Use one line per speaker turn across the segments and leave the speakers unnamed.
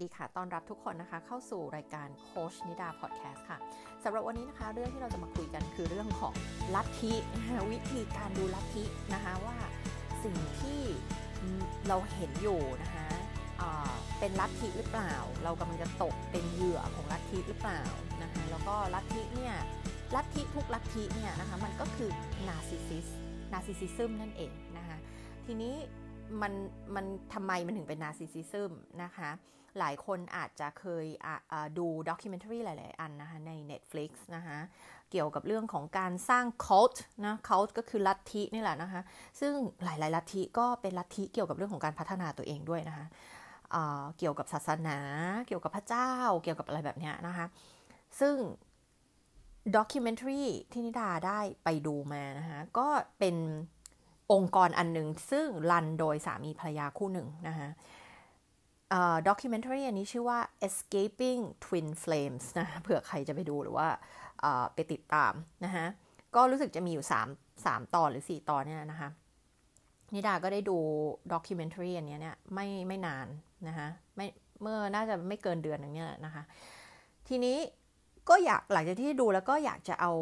ดีค่ะ ต้อนรับทุกคนนะคะ เข้าสู่รายการโค้ชนิดาพอดแคสต์ค่ะสำหรับวันนี้นะคะ เรื่องที่เราจะมาคุยกันคือเรื่องของลัทธิวิธีการดูลัทธินะคะว่าสิ่งที่เราเห็นอยู่นะคะเป็นลัทธิหรือเปล่า เรากำลังจะตกเป็นเหยื่อของลัทธิหรือเปล่านะคะแล้วก็ลัทธิเนี่ยลัทธิทุกลัทธิเนี่ยนะคะมันก็คือ narcissis narcissism นั่นเองนะคะทีนี้ มันมันทำไมมันถึงเป็น narcissism นะคะ หลายคนอาจจะเคยดู documentary หลาย ๆ อันนะคะใน Netflix นะคะเกี่ยวกับเรื่องของการสร้าง cult นะ cult ก็คือลัทธินี่แหละนะคะ ซึ่งหลาย ๆ ลัทธิก็เป็นลัทธิเกี่ยวกับเรื่องของการพัฒนาตัวเองด้วยนะคะเกี่ยวกับศาสนา เกี่ยวกับพระเจ้า เกี่ยวกับอะไรแบบนี้นะคะ ซึ่ง documentaryที่นิดาได้ไปดูมานะคะ ก็เป็น องค์กรอันหนึ่งซึ่งรันโดยสามีภรรยาคู่หนึ่งนะคะด็อกิเมนทรีอันนี้ชื่อว่า escaping twin flames นะเผื่อใครจะไปดูหรือว่าไปติดตามนะฮะก็รู้สึกจะมีอยู่ 3 3 ตอนหรือ 4 ตอนเนี่ยนะคะนิดาก็ได้ดูด็อกิเมนทรีอันนี้เนี่ยไม่ไม่นานนะคะไม่เมื่อน่าจะไม่เกินเดือนนึงเนี่ยนะคะ ทีนี้ก็อยากหลังจากที่ดูแล้วก็อยากจะเอา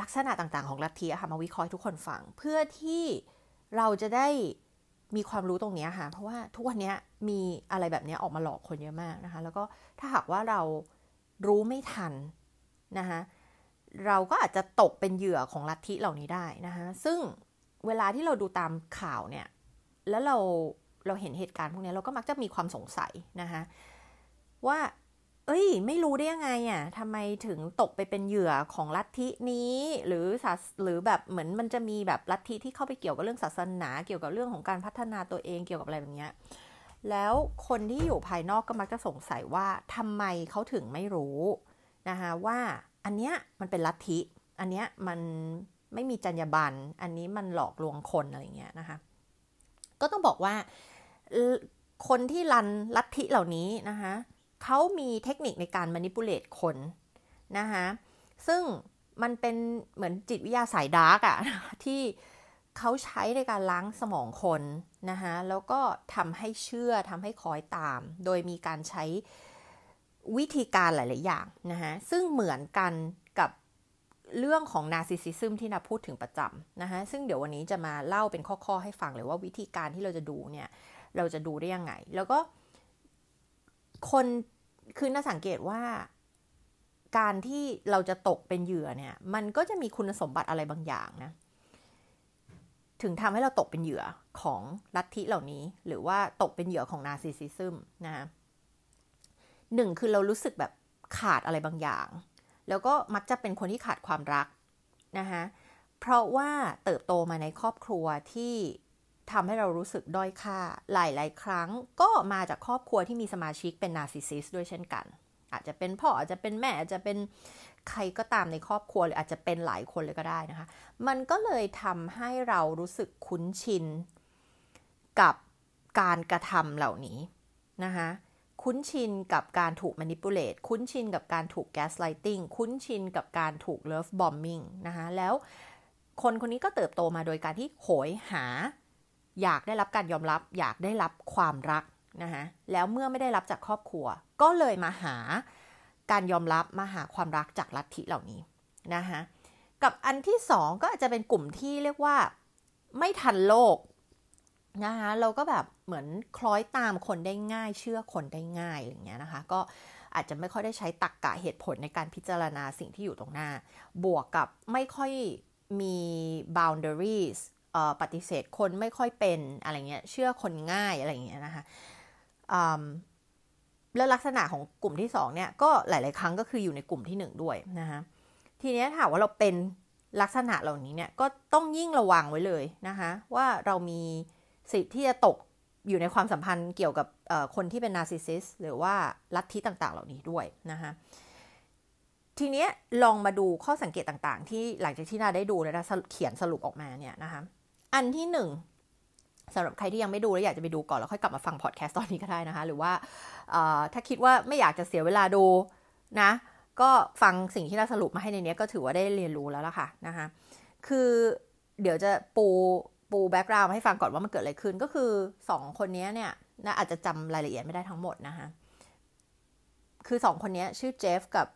ลักษณะต่างๆของลัทธิค่ะมาวิเคราะห์ทุกคนฟัง เพื่อที่เราจะได้มีความรู้ตรงนี้ค่ะ เพราะว่าทุกวันนี้มีอะไรแบบนี้ออกมาหลอกคนเยอะมากนะคะ แล้วก็ถ้าหากว่าเรารู้ไม่ทันนะคะเราก็อาจจะตกเป็นเหยื่อของลัทธิเหล่านี้ได้นะคะ ซึ่งเวลาที่เราดูตามข่าวเนี่ย แล้วเราเราเห็นเหตุการณ์พวกนี้เราก็มักจะมีความสงสัยนะคะว่า เอ้ย ไม่รู้ได้ยังไงอะทำไมถึงตกไปเป็นเหยื่อของลัทธินี้ หรือหรือแบบเหมือนมันจะมีแบบลัทธิที่เข้าไปเกี่ยวกับเรื่องศาสนาเกี่ยวกับเรื่องของการพัฒนาตัวเองเกี่ยวกับอะไรแบบนี้แล้วคนที่อยู่ภายนอกก็มักจะสงสัยว่าทำไมเขาถึงไม่รู้นะคะว่าอันเนี้ยมันเป็นลัทธิ อันเนี้ยมันไม่มีจรรยาบรรณอันนี้มันหลอกลวงคนอะไรเงี้ยนะคะ ก็ต้องบอกว่าคนที่ run ลัทธิเหล่านี้นะคะ เขามีเทคนิคในการ manipulate คนนะคะซึ่งมันเป็นเหมือนจิตวิทยาสาย dark อะที่เขาใช้ในการล้างสมองคนนะคะแล้วก็ทำให้เชื่อทำให้คล้อยตาม โดยมีการใช้วิธีการหลาย ๆ อย่างนะคะซึ่งเหมือนกันกับเรื่องของ narcissism ที่นิดาพูดถึงประจำนะคะซึ่งเดี๋ยววันนี้จะมาเล่าเป็นข้อ ๆ ให้ฟังเลยว่าวิธีการที่เราจะดูเนี่ย เราจะดูได้ยังไง แล้วก็ คนคือน่าสังเกตว่าการที่เราจะตกเป็นเหยื่อเนี่ย มันก็จะมีคุณสมบัติอะไรบางอย่างนะ ถึงทำให้เราตกเป็นเหยื่อของลัทธิเหล่านี้ หรือว่าตกเป็นเหยื่อของนาซิซิซึมนะหนึ่งคือเรารู้สึกแบบขาดอะไรบางอย่าง แล้วก็มักจะเป็นคนที่ขาดความรักนะคะเพราะว่าเติบโตมาในครอบครัวที่ ทำให้เรารู้สึกด้อยค่า หลายๆ ครั้งก็มาจากครอบครัวที่มีสมาชิกเป็นนาร์ซิสซิสด้วยเช่นกัน อาจจะเป็นพ่ออาจจะเป็นแม่อาจจะเป็นใครก็ตามในครอบครัวหรืออาจจะเป็นหลายคนเลยก็ได้นะคะ มันก็เลยทำให้เรารู้สึกคุ้นชินกับการกระทำเหล่านี้นะคะคุ้นชินกับการถูก manipulate คุ้นชินกับการถูก gaslighting คุ้นชินกับการถูก love bombing นะคะแล้วคนคนนี้ก็เติบโตมาโดยการที่โหยหา อยากได้รับการยอมรับ อยากได้รับความรักนะคะแล้วเมื่อไม่ได้รับจากครอบครัว ก็เลยมาหาการยอมรับมาหาความรักจากลัทธิเหล่านี้นะคะกับอันที่สองก็อาจจะเป็นกลุ่มที่เรียกว่าไม่ทันโลกนะคะเราก็แบบเหมือนคล้อยตามคนได้ง่าย เชื่อคนได้ง่ายอย่างเงี้ยนะคะก็อาจจะไม่ค่อยได้ใช้ตรกกะเหตุผลในการพิจารณาสิ่งที่อยู่ตรงหน้า บวกกับไม่ค่อยมี boundaries ปฏิเสธคนไม่ค่อยเป็นอะไรเงี้ยเชื่อคนง่ายอะไรเงี้ยนะคะแล้วลักษณะของกลุ่มที่2เนี่ยก็หลาย ๆ ครั้งก็คืออยู่ในกลุ่มที่ 1 ด้วยนะคะทีนี้ถามว่าเราเป็นลักษณะเหล่านี้เนี่ยก็ต้องยิ่งระวังไว้เลยนะคะว่าเรามีสิทธิ์ที่จะตกอยู่ในความสัมพันธ์เกี่ยวกับคนที่เป็นนาร์ซิสซิสหรือว่าลัทธิต่าง ๆ เหล่านี้ด้วยนะคะทีนี้ลองมาดูข้อสังเกตต่าง ๆ ที่หลังจากที่นาได้ดูแล้วเขียนสรุปออกมาเนี่ยนะคะ อันที่หนึ่งสำหรับใครที่ยังไม่ดูแล้วอยากจะไปดูก่อนแล้วค่อยกลับมาฟังพอดแคสต์ตอนนี้ก็ได้นะคะ หรือว่าถ้าคิดว่าไม่อยากจะเสียเวลาดูนะ ก็ฟังสิ่งที่เราสรุปมาให้ในนี้ก็ถือว่าได้เรียนรู้แล้วล่ะค่ะนะคะคือเดี๋ยวจะปูปูแบ็กกราวน์ให้ฟังก่อนว่ามันเกิดอะไรขึ้นก็คือสองคนนี้เนี่ยนะอาจจะจำรายละเอียดไม่ได้ทั้งหมดนะคะคือสองคนนี้ชื่อเจฟกับ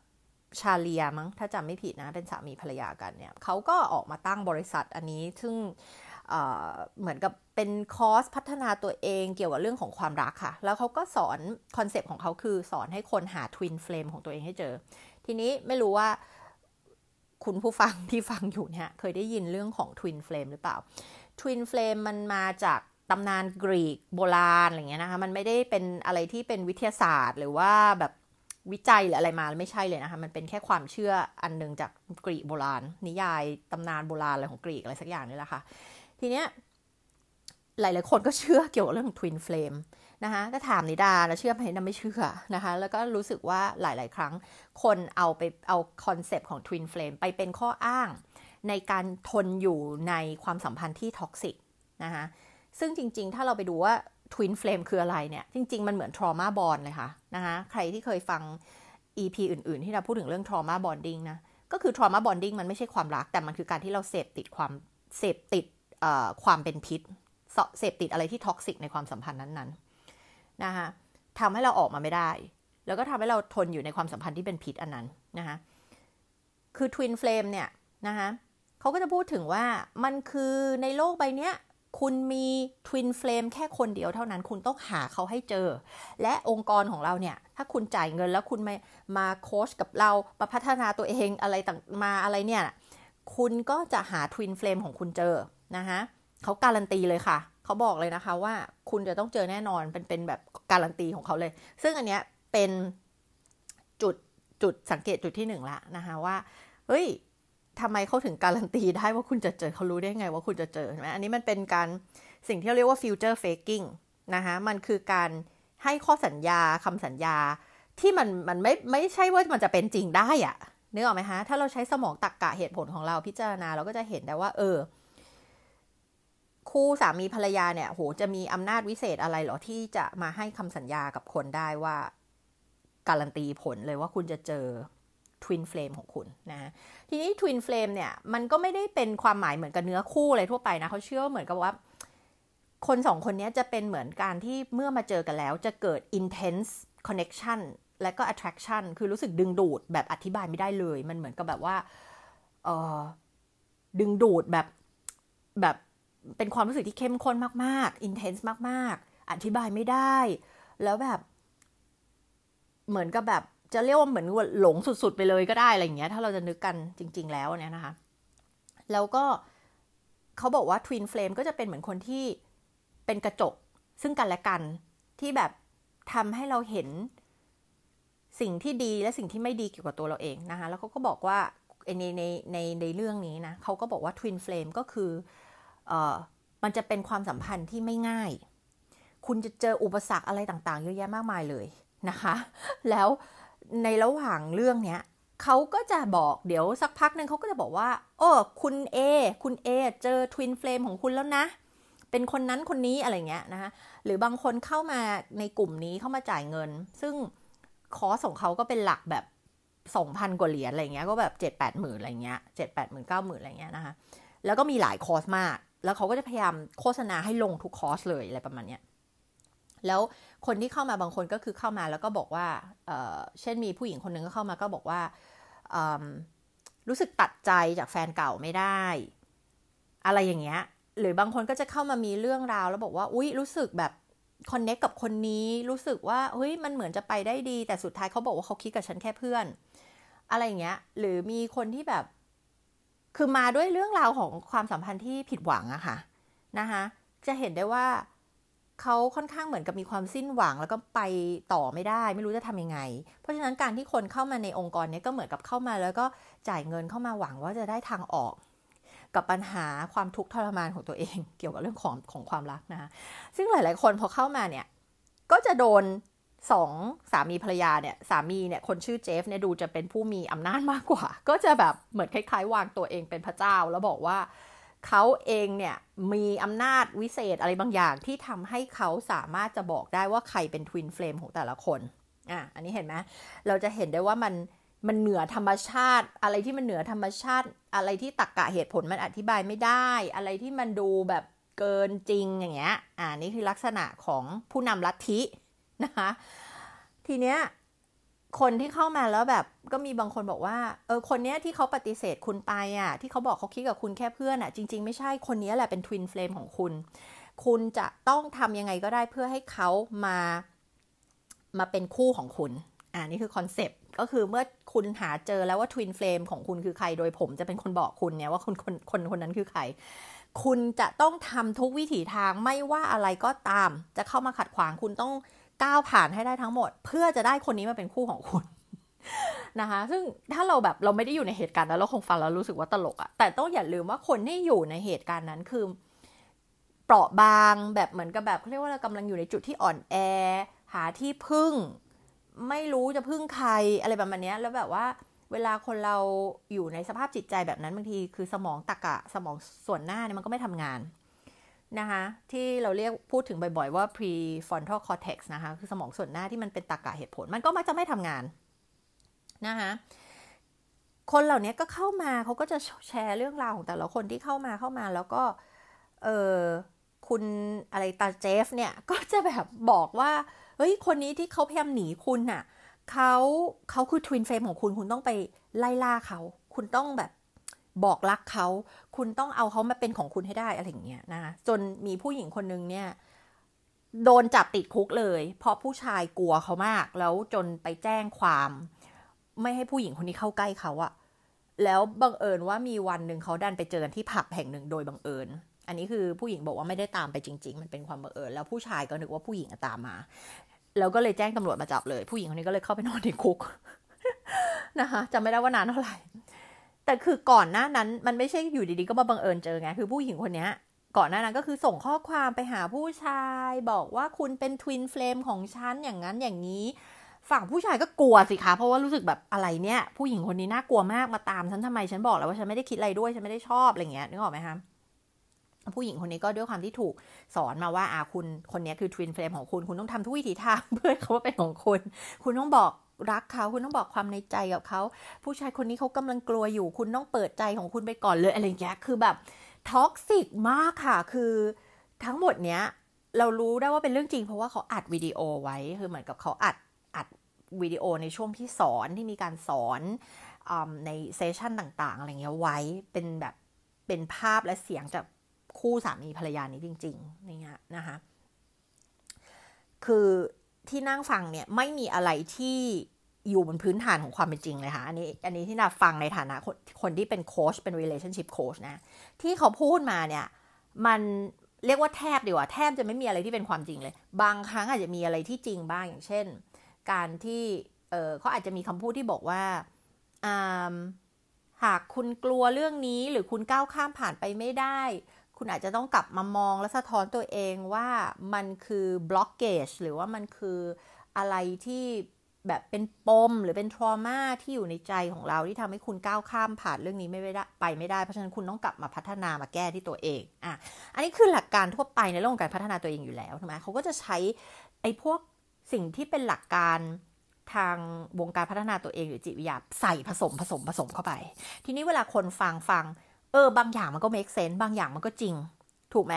ชาเลียมั้งถ้าจำไม่ผิดนะเป็นสามีภรรยากันเนี่ยเขาก็ออกมาตั้งบริษัทอันนี้ ซึ่ง เหมือนกับเป็นคอร์สพัฒนาตัวเองเกี่ยวกับเรื่องของความรักค่ะ แล้วเขาก็สอน concept ของเขาคือสอนให้คนหา twin flame ของตัวเองให้เจอ ทีนี้ไม่รู้ว่าคุณผู้ฟังที่ฟังอยู่เนี่ยเคยได้ยินเรื่องของ twin flame หรือเปล่าtwin flame มันมาจากตำนานกรีกโบราณอะไรเงี้ยนะคะ มันไม่ได้เป็นอะไรที่เป็นวิทยาศาสตร์ หรือว่าแบบวิจัยหรืออะไรมาไม่ใช่เลยนะคะ มันเป็นแค่ความเชื่ออันหนึ่งจากกรีกโบราณ นิยายตำนานโบราณอะไรของกรีกอะไรสักอย่างนี่แหละค่ะ ทีเนี้ยหลาย ๆ คนก็เชื่อเกี่ยวกับเรื่อง twin flame นะคะถ้าถามนิดาแล้วเชื่อไหมนะไม่เชื่อนะคะ แล้วก็รู้สึกว่าหลาย ๆ ครั้งคนเอาไปเอา concept ของ twin flame ไปเป็นข้ออ้าง ในการทนอยู่ในความสัมพันธ์ที่ toxic นะคะซึ่งจริง ๆ ถ้าเราไปดูว่า twin flame คืออะไรเนี่ย จริง ๆ มันเหมือน trauma bond เลยค่ะนะคะใครที่เคยฟัง EP อื่น ๆ ที่เราพูดถึงเรื่อง trauma bonding นะก็คือ trauma bonding มันไม่ใช่ความรักแต่มันคือการที่เราเสพติดความเสพติด ความเป็นพิษเสพติดอะไรที่ toxic ในความสัมพันธ์นั้นๆนะคะทำให้เราออกมาไม่ได้ แล้วก็ทำให้เราทนอยู่ในความสัมพันธ์ที่เป็นพิษอันนั้นนะคะคือ twin flame เนี่ยนะคะเขาก็จะพูดถึงว่ามันคือในโลกใบนี้คุณมี twin flame แค่คนเดียวเท่านั้น คุณต้องหาเขาให้เจอ และองค์กรของเราเนี่ย ถ้าคุณจ่ายเงินแล้วคุณมามาโค้ชกับเรา มาพัฒนาตัวเองอะไรต่างมาอะไรเนี่ย คุณก็จะหา twin flame ของคุณเจอ นะคะเขาการันตีเลยค่ะ เขาบอกเลยนะคะว่าคุณจะต้องเจอแน่นอนเป็นเป็นแบบการันตีของเขาเลย ซึ่งอันเนี้ยเป็นจุดจุดสังเกตจุดที่หนึ่งละนะคะว่าเฮ้ยทำไมเขาถึงการันตีได้ว่าคุณจะเจอเขารู้ได้ไงว่าคุณจะเจอใช่ไหมอันนี้มันเป็นการสิ่งที่เรียกว่า future faking นะคะมันคือการให้ข้อสัญญาคำสัญญาที่มันมันไม่ไม่ใช่ว่ามันจะเป็นจริงได้อะนึกออกไหมคะถ้าเราใช้สมองตักกะเหตุผลของเราพิจารณาเราก็จะเห็นได้ว่า เออ คู่สามีภรรยาเนี่ยโหจะมีอำนาจวิเศษอะไรหรอที่จะมาให้คำสัญญากับคนได้ว่า การันตีผลเลยว่าคุณจะเจอ twin flame ของคุณนะทีนี้ twin flame เนี่ยมันก็ไม่ได้เป็นความหมายเหมือนกับเนื้อคู่อะไรทั่วไปนะเขาเชื่อเหมือนกับว่า คนสองคนนี้จะเป็นเหมือนการที่เมื่อมาเจอกันแล้วจะเกิด intense connection และก็ attraction คือรู้สึกดึงดูดแบบอธิบายไม่ได้เลย มันเหมือนกับแบบว่าเออดึงดูดแบบแบบ เป็นความรู้สึกที่เข้มข้นมากๆ intense มากๆ อธิบายไม่ได้ แล้วแบบ เหมือนกับแบบจะเรียกว่าเหมือนหลงสุด ๆ ไปเลยก็ได้อะไรอย่างเงี้ย ถ้าเราจะนึกกันจริง ๆ แล้วเนี่ยนะคะ แล้วก็เขาบอกว่าทวินเฟลมก็จะเป็นเหมือนคนที่เป็นกระจกซึ่งกันและกันที่แบบทำให้เราเห็นสิ่งที่ดีและสิ่งที่ไม่ดีเกี่ยวกับตัวเราเองนะคะ แล้วเขาก็บอกว่าในในในในเรื่องนี้นะเขาก็บอกว่า twin flame ก็คือ มันจะเป็นความสัมพันธ์ที่ไม่ง่าย คุณจะเจออุปสรรคอะไรต่างๆ เยอะแยะมากมายเลยนะคะ แล้วในระหว่างเรื่องเนี้ยเขาก็จะบอกเดี๋ยวสักพักหนึ่งเขาก็จะบอกว่า โอ้คุณเอคุณเอเจอ twin flame ของคุณแล้วนะ เป็นคนนั้นคนนี้อะไรเงี้ยนะคะหรือบางคนเข้ามาในกลุ่มนี้เข้ามาจ่ายเงิน ซึ่งคอสของเขาก็เป็นหลักแบบสองพันกว่าเหรียญอะไรเงี้ยก็แบบเจ็ดแปดหมื่นอะไรเงี้ยเจ็ดแปดหมื่นเก้าหมื่นอะไรเงี้ยนะคะแล้วก็มีหลายคอร์สมาก แล้วเขาก็จะพยายามโฆษณาให้ลงทุกคอร์สเลยอะไรประมาณเนี้ยแล้วคนที่เข้ามาบางคนก็คือเข้ามาแล้วก็บอกว่าเเช่นมีผู้หญิงคนหนึ่งก็เข้ามาก็บอกว่ารู้สึกตัดใจจากแฟนเก่าไม่ได้ อะไรอย่างเงี้ย หรือบางคนก็จะเข้ามามีเรื่องราวแล้วบอกว่า อุ๊ย รู้สึกแบบคอนเน็กกับคนนี้ รู้สึกว่า เฮ้ย มันเหมือนจะไปได้ดี แต่สุดท้ายเขาบอกว่าเขาคิดกับฉันแค่เพื่อน อะไรอย่างเงี้ย หรือมีคนที่แบบ คือมาด้วยเรื่องราวของความสัมพันธ์ที่ผิดหวังอะค่ะนะคะจะเห็นได้ว่าเขาค่อนข้างเหมือนกับมีความสิ้นหวังแล้วก็ไปต่อไม่ได้ ไม่รู้จะทำยังไง เพราะฉะนั้นการที่คนเข้ามาในองค์กรนี้ก็เหมือนกับเข้ามาแล้วก็จ่ายเงินเข้ามาหวังว่าจะได้ทางออก กับปัญหาความทุกข์ทรมานของตัวเอง เกี่ยวกับเรื่องของของความรักนะคะซึ่งหลาย ๆ คนพอเข้ามาเนี่ยก็จะโดน สองสามีภรรยาเนี่ยสามีเนี่ยคนชื่อเจฟเนี่ยดูจะเป็นผู้มีอำนาจมากกว่า ก็จะแบบเหมือนคล้ายๆ วางตัวเองเป็นพระเจ้า แล้วบอกว่าเขาเองเนี่ยมีอำนาจวิเศษอะไรบางอย่างที่ทำให้เขาสามารถจะบอกได้ว่าใครเป็นทวินเฟลมของแต่ละคนอะอันนี้เห็นไหมเราจะเห็นได้ว่ามันมันเหนือธรรมชาติ อะไรที่มันเหนือธรรมชาติ อะไรที่ตักกะเหตุผลมันอธิบายไม่ได้ อะไรที่มันดูแบบเกินจริงอย่างเงี้ยอ่านี่คือลักษณะของผู้นำลัทธิ นะคะ ทีเนี้ยคนที่เข้ามาแล้วแบบก็มีบางคนบอกว่าเออคนเนี้ยที่เขาปฏิเสธคุณไปอะ ที่เขาบอกเขาคิดกับคุณแค่เพื่อนอะ จริง ๆ ไม่ใช่คนนี้แหละเป็นทวินเฟลมของคุณ คุณจะต้องทำยังไงก็ได้เพื่อให้เขามามาเป็นคู่ของคุณอ่านี่คือ concept ก็คือเมื่อคุณหาเจอแล้วว่า twin flame ของคุณคือใครโดยผมจะเป็นคนบอกคุณเนี่ยว่าคนคนคนคนนั้นคือใคร คุณจะต้องทำทุกวิถีทางไม่ว่าอะไรก็ตาม จะเข้ามาขัดขวางคุณต้อง ก้าวผ่านให้ได้ทั้งหมด เพื่อจะได้คนนี้มาเป็นคู่ของคุณนะคะ ซึ่งถ้าเราแบบเราไม่ได้อยู่ในเหตุการณ์นั้นเราคงฟังแล้วรู้สึกว่าตลกอะแต่ต้องอย่าลืมว่าคนที่อยู่ในเหตุการณ์นั้นคือ เปราะบางแบบเหมือนกับแบบเขาเรียกว่าเรากำลังอยู่ในจุดที่อ่อนแอ หาที่พึ่ง ไม่รู้จะพึ่งใครอะไรแบบนี้แล้วแบบว่าเวลาคนเราอยู่ในสภาพจิตใจแบบนั้นบางที คือสมองตะกะสมองส่วนหน้าเนี่ยมันก็ไม่ทำงาน นะคะที่เราเรียกพูดถึงบ่อยๆว่า prefrontal cortex นะคะคือสมองส่วนหน้าที่มันเป็นตรรกะเหตุผล มันก็มักจะไม่ทำงานนะคะคนเหล่านี้ก็เข้ามาเขาก็จะแชร์เรื่องราวของแต่ละคนที่เข้ามาเข้ามาแล้วก็เออคุณอะไรตาเจฟเนี่ยก็จะแบบบอกว่าเฮ้ยคนนี้ที่เขาพยายามหนีคุณน่ะเขาเขาคือทวินเฟรมของคุณคุณต้องไปไล่ล่าเขา คุณต้องแบบบอกรักเขา คุณต้องเอาเขามาเป็นของคุณให้ได้อะไรอย่างเงี้ยนะคะจนมีผู้หญิงคนนึงเนี่ย โดนจับติดคุกเลย เพราะผู้ชายกลัวเขามาก แล้วจนไปแจ้งความ ไม่ให้ผู้หญิงคนนี้เข้าใกล้เขาอะแล้วบังเอิญว่ามีวันหนึ่งเขาดันไปเจอกันที่ผับแห่งหนึ่งโดยบังเอิญ อันนี้คือผู้หญิงบอกว่าไม่ได้ตามไปจริง ๆ มันเป็นความบังเอิญ แล้วผู้ชายก็นึกว่าผู้หญิงตามมา แล้วก็เลยแจ้งตำรวจมาจับเลย ผู้หญิงคนนี้ก็เลยเข้าไปนอนในคุกนะคะจำไม่ได้ว่านานเท่าไหร่ แต่คือก่อนหน้านั้นมันไม่ใช่อยู่ดีๆก็มาบังเอิญเจอไง คือผู้หญิงคนนี้ก่อนหน้านั้นก็คือส่งข้อความไปหาผู้ชาย บอกว่าคุณเป็นทวินเฟลมของฉันอย่างนั้นอย่างนี้ ฝั่งผู้ชายก็กลัวสิคะ เพราะว่ารู้สึกแบบอะไรเนี่ย ผู้หญิงคนนี้น่ากลัวมากมาตามฉันทำไมฉันบอกแล้วว่าฉันไม่ได้คิดอะไรด้วยฉันไม่ได้ชอบอะไรเงี้ยนึกออกไหมคะผู้หญิงคนนี้ก็ด้วยความที่ถูกสอนมาว่าอาคุณคนนี้คือ twin flame ของคุณ คุณต้องทำทุกวิถีทางเพื่อเขามาเป็นของคุณ คุณต้องบอก รักเขาคุณต้องบอกความในใจกับเขา ผู้ชายคนนี้เขากำลังกลัวอยู่ คุณต้องเปิดใจของคุณไปก่อนเลยอะไรอย่างเงี้ยคือแบบ toxic มากค่ะ คือทั้งหมดเนี้ย เรารู้ได้ว่าเป็นเรื่องจริงเพราะว่าเขาอัดวิดีโอไว้คือเหมือนกับเขาอัดอัดวิดีโอในช่วงที่สอนที่มีการสอนอในเซสชันต่างๆอะไรเงี้ยไว้เป็นแบบเป็นภาพและเสียงจากคู่สามีภรรยานี้จริงๆนี่ฮะนะคะคือที่นั่งฟังเนี่ยไม่มีอะไรที่ อยู่บนพื้นฐานของความเป็นจริงเลยค่ะ อันนี้อันนี้ที่นาฟังในฐานะคนคนที่เป็นโค้ชเป็น relationship coach นะ ที่เขาพูดมาเนี่ยมันเรียกว่าแทบดีกว่าแทบจะไม่มีอะไรที่เป็นความจริงเลย บางครั้งอาจจะมีอะไรที่จริงบ้างอย่างเช่น การที่เเขาอาจจะมีคำพูดที่บอกว่าหากคุณกลัวเรื่องนี้หรือคุณก้าวข้ามผ่านไปไม่ได้ คุณอาจจะต้องกลับมามองและสะท้อนตัวเองว่ามันคือบล็อกเกจหรือว่ามันคืออะไรที่ แบบเป็นปมหรือเป็นทรมาที่อยู่ในใจของเราที่ทำให้คุณก้าวข้ามผ่านเรื่องนี้ไม่ได้ไปไม่ได้ เพราะฉะนั้นคุณต้องกลับมาพัฒนามาแก้ที่ตัวเองอะอันนี้คือหลักการทั่วไปในเรื่องของการพัฒนาตัวเองอยู่แล้วใช่ไหมเขาก็จะใช้ไอ้พวกสิ่งที่เป็นหลักการทางวงการพัฒนาตัวเองหรือจิตวิทยาใส่ผสมผสมผสมเข้าไป ทีนี้เวลาคนฟังฟังเออบางอย่างมันก็ make sense บางอย่างมันก็จริง ถูกไหม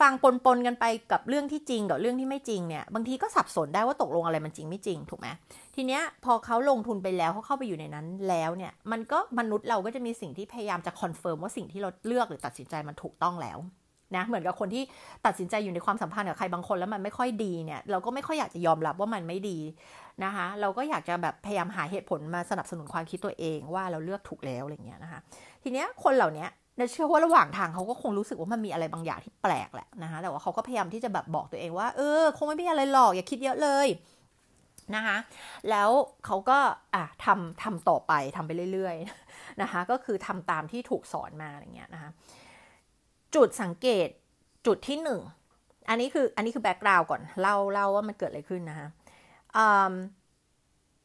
ฟังปนปนกันไปกับเรื่องที่จริงกับเรื่องที่ไม่จริงเนี่ยบางทีก็สับสนได้ว่าตกลงอะไรมันจริงไม่จริงถูกไหมทีเนี้ยพอเขาลงทุนไปแล้วเขาเข้าไปอยู่ในนั้นแล้วเนี่ยมันก็มนุษย์เราก็จะมีสิ่งที่พยายามจะ confirm ว่าสิ่งที่เราเลือกหรือตัดสินใจมันถูกต้องแล้วนะเหมือนกับคนที่ตัดสินใจอยู่ในความสัมพันธ์กับใครบางคนแล้วมันไม่ค่อยดีเนี่ยเราก็ไม่ค่อยอยากจะยอมรับว่ามันไม่ดีนะคะเราก็อยากจะแบบพยายามหาเหตุผลมาสนับสนุนความคิดตัวเองว่าเราเลือกถูกแล้วอะไรเงี้ยนะคะทีเนี้ยคนเหล่านี้ เชื่อว่าระหว่างทางเขาก็คงรู้สึกว่ามันมีอะไรบางอย่างที่แปลกแหละนะคะแต่ว่าเขาก็พยายามที่จะแบบบอกตัวเองว่า เออ คงไม่มีอะไรหรอกอย่าคิดเยอะเลยนะคะแล้วเขาก็อะทำทำต่อไปทำไปเรื่อยๆนะคะก็คือทำตามที่ถูกสอนมาอะไรเงี้ยนะคะจุดสังเกตจุดที่หนึ่งอันนี้คืออันนี้คือแบ็กกราวก่อนเล่าเล่าว่ามันเกิดอะไรขึ้นนะคะ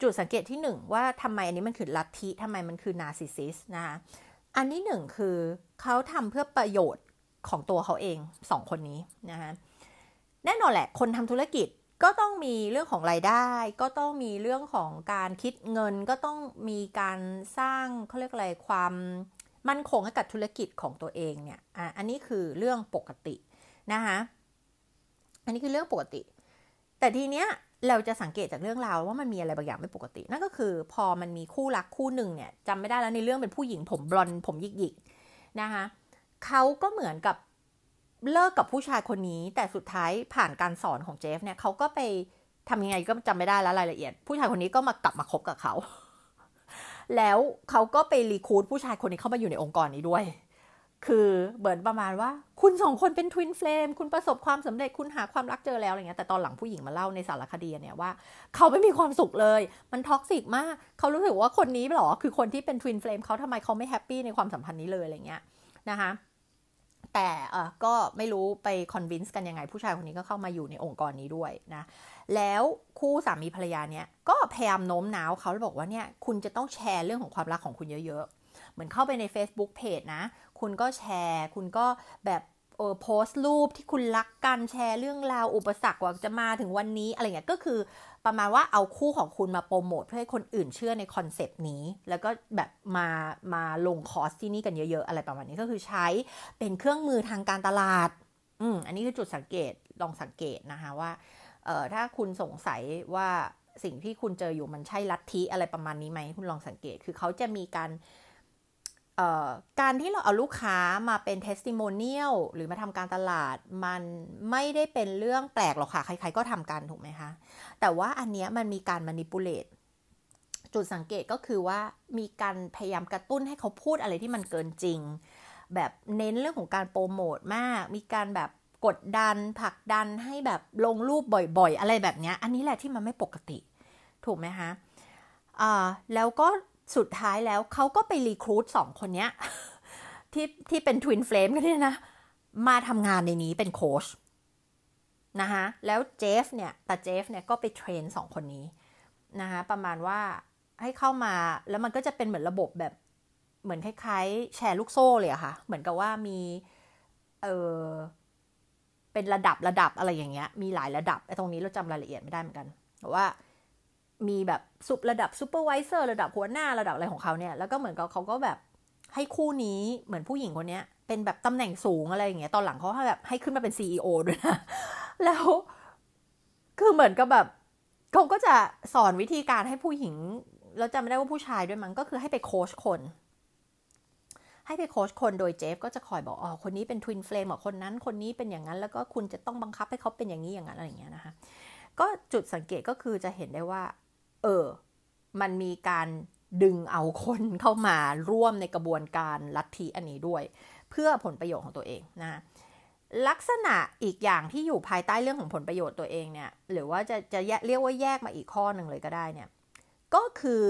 จุดสังเกตที่หนึ่งว่าทำไมอันนี้มันคือลัทธิทำไมมันคือนาร์ซิสซิสนะคะ อันที่หนึ่งคือเขาทำเพื่อประโยชน์ของตัวเขาเองสองคนนี้นะคะแน่นอนแหละ คนทำธุรกิจก็ต้องมีเรื่องของรายได้ ก็ต้องมีเรื่องของการคิดเงิน ก็ต้องมีการสร้างเขาเรียกอะไรความมั่นคงให้กับธุรกิจของตัวเองเนี่ยอะอันนี้คือเรื่องปกตินะคะอันนี้คือเรื่องปกติ แต่ทีเนี้ย เราจะสังเกตจากเรื่องราวว่ามันมีอะไรบางอย่างไม่ปกติ นั่นก็คือพอมันมีคู่รักคู่หนึ่งเนี่ยจำไม่ได้แล้วในเรื่องเป็นผู้หญิงผมบลอนผมหยิกๆนะคะเขาก็เหมือนกับเลิกกับผู้ชายคนนี้ แต่สุดท้ายผ่านการสอนของเจฟเนี่ยเขาก็ไปทำยังไงก็จำไม่ได้แล้วรายละเอียด ผู้ชายคนนี้ก็มากลับมาคบกับเขา แล้วเขาก็ไป recruit ผู้ชายคนนี้เข้ามาอยู่ในองค์กรนี้ด้วย คือเหมือนประมาณว่า คุณสองคนเป็น twin flame คุณประสบความสำเร็จคุณหาความรักเจอแล้วอะไรเงี้ยแต่ตอนหลังผู้หญิงมาเล่าในสารคดีเนี่ยว่า เขาไม่มีความสุขเลย มัน toxic มาก เขารู้สึกว่าคนนี้หรอ คือคนที่เป็น twin flame เขาทำไมเขาไม่ happy ในความสัมพันธ์นี้เลยอะไรเงี้ยนะคะแต่เออก็ไม่รู้ไปconvince กันยังไง ผู้ชายคนนี้ก็เข้ามาอยู่ในองค์กรนี้ด้วยนะ แล้วคู่สามีภรรยาเนี่ยก็พยายามโน้มน้าวเขาแล้วบอกว่าเนี่ยคุณจะต้องแชร์เรื่องของความรักของคุณเยอะๆ เหมือนเข้าไปใน Facebook Page นะ คุณก็แชร์ คุณก็แบบเออโพสต์รูปที่คุณรักกันแชร์เรื่องราวอุปสรรคกว่าจะมาถึงวันนี้อะไรเงี้ยก็คือประมาณว่าเอาคู่ของคุณมาโปรโมทเพื่อให้คนอื่นเชื่อใน concept นี้ แล้วก็แบบมามาลงคอร์สที่นี่กันเยอะๆ อะไรประมาณนี้ก็คือใช้เป็นเครื่องมือทางการตลาดอืมอันนี้คือจุดสังเกตลองสังเกตนะคะว่าเออถ้าคุณสงสัยว่าสิ่งที่คุณเจออยู่มันใช่ลัทธิอะไรประมาณนี้ไหมคุณลองสังเกตคือเขาจะมีการ การที่เราเอาลูกค้ามาเป็น testimonial หรือมาทำการตลาด มันไม่ได้เป็นเรื่องแปลกหรอกค่ะ ใครๆก็ทำกันถูกไหมคะ แต่ว่าอันนี้มันมีการ manipulate จุดสังเกตก็คือว่ามีการพยายามกระตุ้นให้เขาพูดอะไรที่มันเกินจริง แบบเน้นเรื่องของการโปรโมทมาก มีการแบบกดดันผลักดันให้แบบลงรูปบ่อยๆ อะไรแบบนี้อันนี้แหละที่มันไม่ปกติ ถูกไหมคะอ่าแล้วก็ สุดท้ายแล้วเขาก็ไป recruit สองคนเนี้ยที่ที่เป็น twin flame กันเนี่ยนะ มาทำงานในนี้เป็นโค้ชนะคะแล้วเจฟเนี่ยแต่เจฟเนี่ยก็ไป train สองคนนี้นะคะประมาณว่าให้เข้ามาแล้วมันก็จะเป็นเหมือนระบบแบบเหมือนคล้ายๆ แชร์ลูกโซ่เลยอะค่ะ เหมือนกับว่ามีเออเป็นระดับระดับอะไรอย่างเงี้ย มีหลายระดับไอ้ตรงนี้เราจำรายละเอียดไม่ได้เหมือนกันแต่ว่า มีแบบสุบระดับซูเปอร์วิเซอร์ระดับหัวหน้าระดับอะไรของเขาเนี่ยแล้วก็เหมือนกับเขาก็แบบให้คู่นี้เหมือนผู้หญิงคนเนี้ย เป็นแบบตำแหน่งสูงอะไรอย่างเงี้ยตอนหลังเขาแบบให้ขึ้นมาเป็น CEO ด้วยนะ แล้วคือเหมือนกับแบบเขาก็จะสอนวิธีการให้ผู้หญิงแล้วจำไม่ได้ว่าผู้ชายด้วยมั้งก็คือให้ไปโค้ชคน ให้ไปโค้ชคนโดยเจฟก็จะคอยบอกอ๋อคนนี้เป็นทวินเฟลมกับคนนั้น คนนี้เป็นอย่างนั้นแล้วก็คุณจะต้องบังคับให้เขาเป็นอย่างนี้อย่างนั้นอะไรอย่างเงี้ยนะคะก็จุดสังเกตก็คือจะเห็นได้ว่า ออ มันมีการดึงเอาคนเข้ามาร่วมในกระบวนการลัทธิอันนี้ด้วย เพื่อผลประโยชน์ของตัวเองนะลักษณะอีกอย่างที่อยู่ภายใต้เรื่องของผลประโยชน์ตัวเองเนี่ย หรือว่าจะจะเรียกว่าแยกมาอีกข้อหนึ่งเลยก็ได้เนี่ย ก็คือ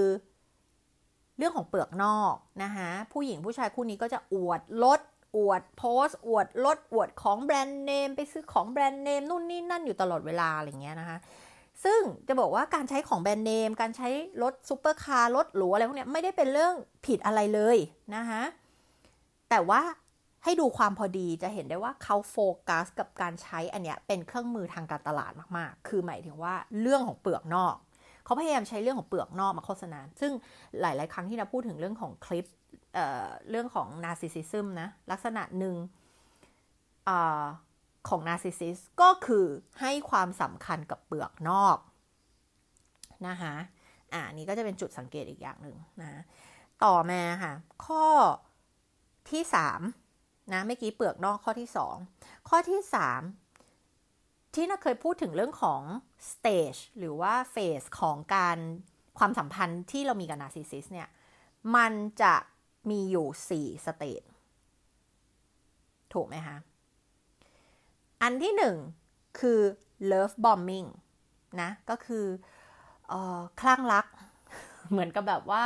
เรื่องของเปลือกนอกนะคะผู้หญิงผู้ชายคู่นี้ก็จะอวดรถ อวดโพสอวดรถ อวดของแบรนด์เนม ไปซื้อของแบรนด์เนมนู่นนี่นั่นอยู่ตลอดเวลาอะไรเงี้ยนะคะ ซึ่งจะบอกว่าการใช้ของแบรนด์เนม การใช้รถซูเปอร์คาร์รถหรูอะไรพวกนี้ไม่ได้เป็นเรื่องผิดอะไรเลยนะคะแต่ว่าให้ดูความพอดีจะเห็นได้ว่าเขาโฟกัสกับการใช้อันเนี้ยเป็นเครื่องมือทางการตลาดมากๆ คือหมายถึงว่าเรื่องของเปลือกนอก เขาพยายามใช้เรื่องของเปลือกนอกมาโฆษณา ซึ่งหลาย ๆ ครั้งที่เราพูดถึงเรื่องของคลิปเรื่องของ narcissism นะลักษณะหนึ่ง ของ narcissist ก็คือให้ความสำคัญกับเปลือกนอกนะคะอ่านี้ก็จะเป็นจุดสังเกตอีกอย่างหนึ่งนะต่อมาค่ะ ข้อที่3นะเมื่อกี้เปลือกนอกข้อที่ 2 ข้อที่ 3 ที่นิดาเคยพูดถึงเรื่องของ stage หรือว่า phase ของการความสัมพันธ์ที่เรามีกับ narcissist เนี่ย มันจะมีอยู่4 stage ถูกไหมคะ อันที่หนึ่งคือ love bombing นะ ก็คืออคลั่งรัก เหมือนกับแบบว่า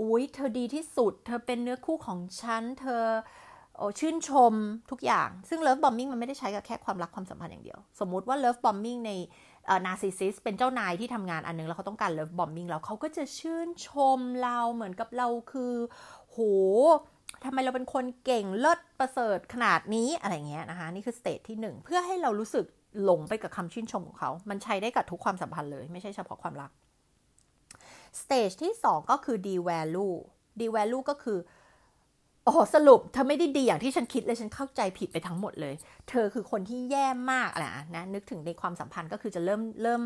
อุ้ยเธอดีที่สุด เธอเป็นเนื้อคู่ของฉัน เธอโอชื่นชมทุกอย่าง ซึ่ง love bombing มันไม่ได้ใช้กับแค่ความรักความสัมพันธ์อย่างเดียว สมมุติว่า love bombing ใน narcissist เป็นเจ้านายที่ทำงานอันนึง แล้วเขาต้องการ love bombing แล้วเขาก็จะชื่นชมเราเหมือนกับเราคือ โห ทำไมเราเป็นคนเก่งเลิศประเสริฐขนาดนี้อะไรเงี้ยนะคะนี่คือ stage ที่ 1 เพื่อให้เรารู้สึกหลงไปกับคำชื่นชมของเขา มันใช้ได้กับทุกความสัมพันธ์เลยไม่ใช่เฉพาะความรัก stage ที่ 2 ก็คือ devalue devalue ก็คือโอ้สรุปเธอไม่ได้ดีอย่างที่ฉันคิดเลยฉันเข้าใจผิดไปทั้งหมดเลย เธอคือคนที่แย่มากแหละนะนึกถึงในความสัมพันธ์ก็คือจะเริ่มเริ่ม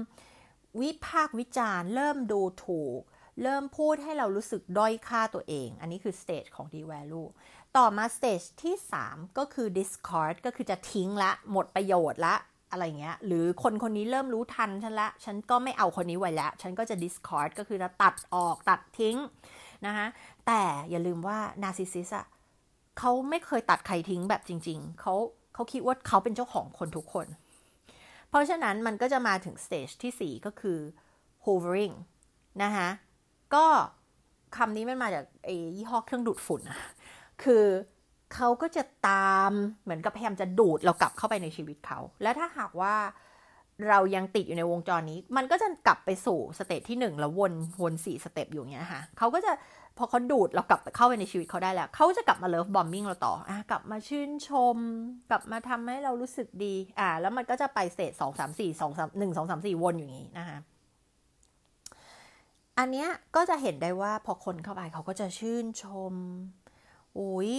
วิพากษ์วิจารณ์ เริ่มดูถูก เริ่มพูดให้เรารู้สึกด้อยค่าตัวเอง อันนี้คือ stage ของ devalue ต่อมา stage ที่ 3 ก็คือ discard ก็คือจะทิ้งละ หมดประโยชน์ละ อะไรเงี้ย หรือคนคนนี้เริ่มรู้ทันฉันละ ฉันก็ไม่เอาคนนี้ไว้ล้วฉันก็จะ discard ก็คือจะตัดออกตัดทิ้งนะคะแต่อย่าลืมว่า narcissist อะเขาไม่เคยตัดใครทิ้งแบบจริง ๆ เขาเขาคิดว่าเขาเป็นเจ้าของคนทุกคน เพราะฉะนั้นมันก็จะมาถึงสเตจที่ 4 ก็คือ hovering นะคะ ก็คำนี้มันมาจากไอ้ยี่ห้อเครื่องดูดฝุ่นอะคือเขาก็จะตามเหมือนกับพยายามจะดูดเรากลับเข้าไปในชีวิตเขา และถ้าหากว่าเรายังติดอยู่ในวงจรนี้ มันก็จะกลับไปสู่ stage ที่หนึ่งแล้ววนวนสี่ step อยู่เงี้ยค่ะเขาก็จะพอเขาดูดเรากลับเข้าไปในชีวิตเขาได้แล้วเขาจะกลับมา love bombing เราต่ออะกลับมาชื่นชม กลับมาทำให้เรารู้สึกดี อ่า แล้วมันก็จะไป stage สองสามสี่สองสามหนึ่งสองสามสี่วนอย่างนี้นะคะ อันเนี้ยก็จะเห็นได้ว่าพอคนเข้าไปเขาก็จะชื่นชม อุ้ย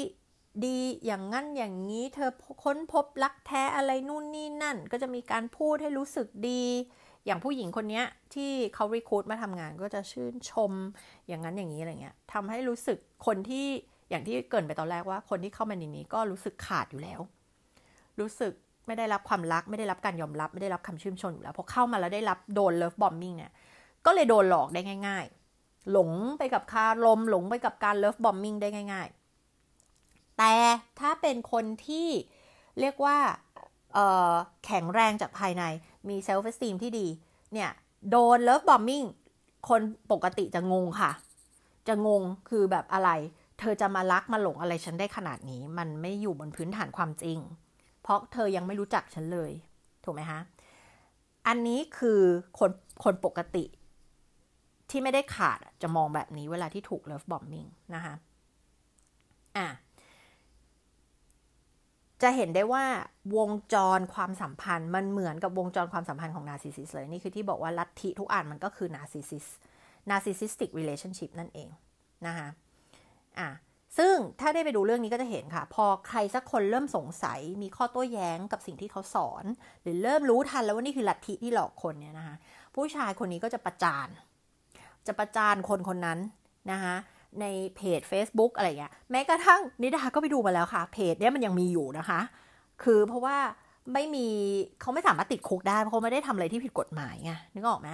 ดีอย่างงั้นอย่างนี้เธอค้นพบรักแท้อะไรนู่นนี่นั่น ก็จะมีการพูดให้รู้สึกดี อย่างผู้หญิงคนนี้ที่เขารีคูดมาทำงานก็จะชื่นชม อย่างนั้นอย่างนี้อะไรเงี้ยทำให้รู้สึกคนที่อย่างที่เกินไปตอนแรกว่าคนที่เข้ามาในนี้ก็รู้สึกขาดอยู่แล้ว รู้สึกไม่ได้รับความรัก ไม่ได้รับการยอมรับ ไม่ได้รับคำชื่นชมอยู่แล้วพอเข้ามาแล้วได้รับโดนเลิฟบอมบิงเนี่ย ก็เลยโดนหลอกได้ง่าย ๆ หลงไปกับคารม หลงไปกับการ love bombing ได้ง่าย ๆ แต่ถ้าเป็นคนที่เรียกว่าแข็งแรงจากภายในมี self-esteem ที่ดี เนี่ยโดน love bombing คนปกติจะงงค่ะ จะงงคือแบบอะไร เธอจะมารักมาหลงอะไรฉันได้ขนาดนี้ มันไม่อยู่บนพื้นฐานความจริง เพราะเธอยังไม่รู้จักฉันเลย ถูกไหมคะ อันนี้คือคนคนปกติ ที่ไม่ได้ขาดจะมองแบบนี้เวลาที่ถูก love bombing นะคะอะจะเห็นได้ว่าวงจรความสัมพันธ์มันเหมือนกับวงจรความสัมพันธ์ของ narcissist เลย นี่คือที่บอกว่าลัทธิทุกอันมันก็คือ narcissist narcissistic relationship นั่นเองนะคะอะซึ่งถ้าได้ไปดูเรื่องนี้ก็จะเห็นค่ะ พอใครสักคนเริ่มสงสัยมีข้อโต้แย้งกับสิ่งที่เขาสอน หรือเริ่มรู้ทันแล้วว่านี่คือลัทธิที่หลอกคนเนี่ยนะคะผู้ชายคนนี้ก็จะประจาน จะประจานคนคนนั้นนะคะในเพจ Facebook อะไรเงี้ยแม้กระทั่งนิดาก็ไปดูมาแล้วค่ะ เพจเนี้ยมันยังมีอยู่นะคะ คือเพราะว่าไม่มีเขาไม่สามารถติดคุกได้ เพราะเขาไม่ได้ทำอะไรที่ผิดกฎหมายไงนึกออกไหม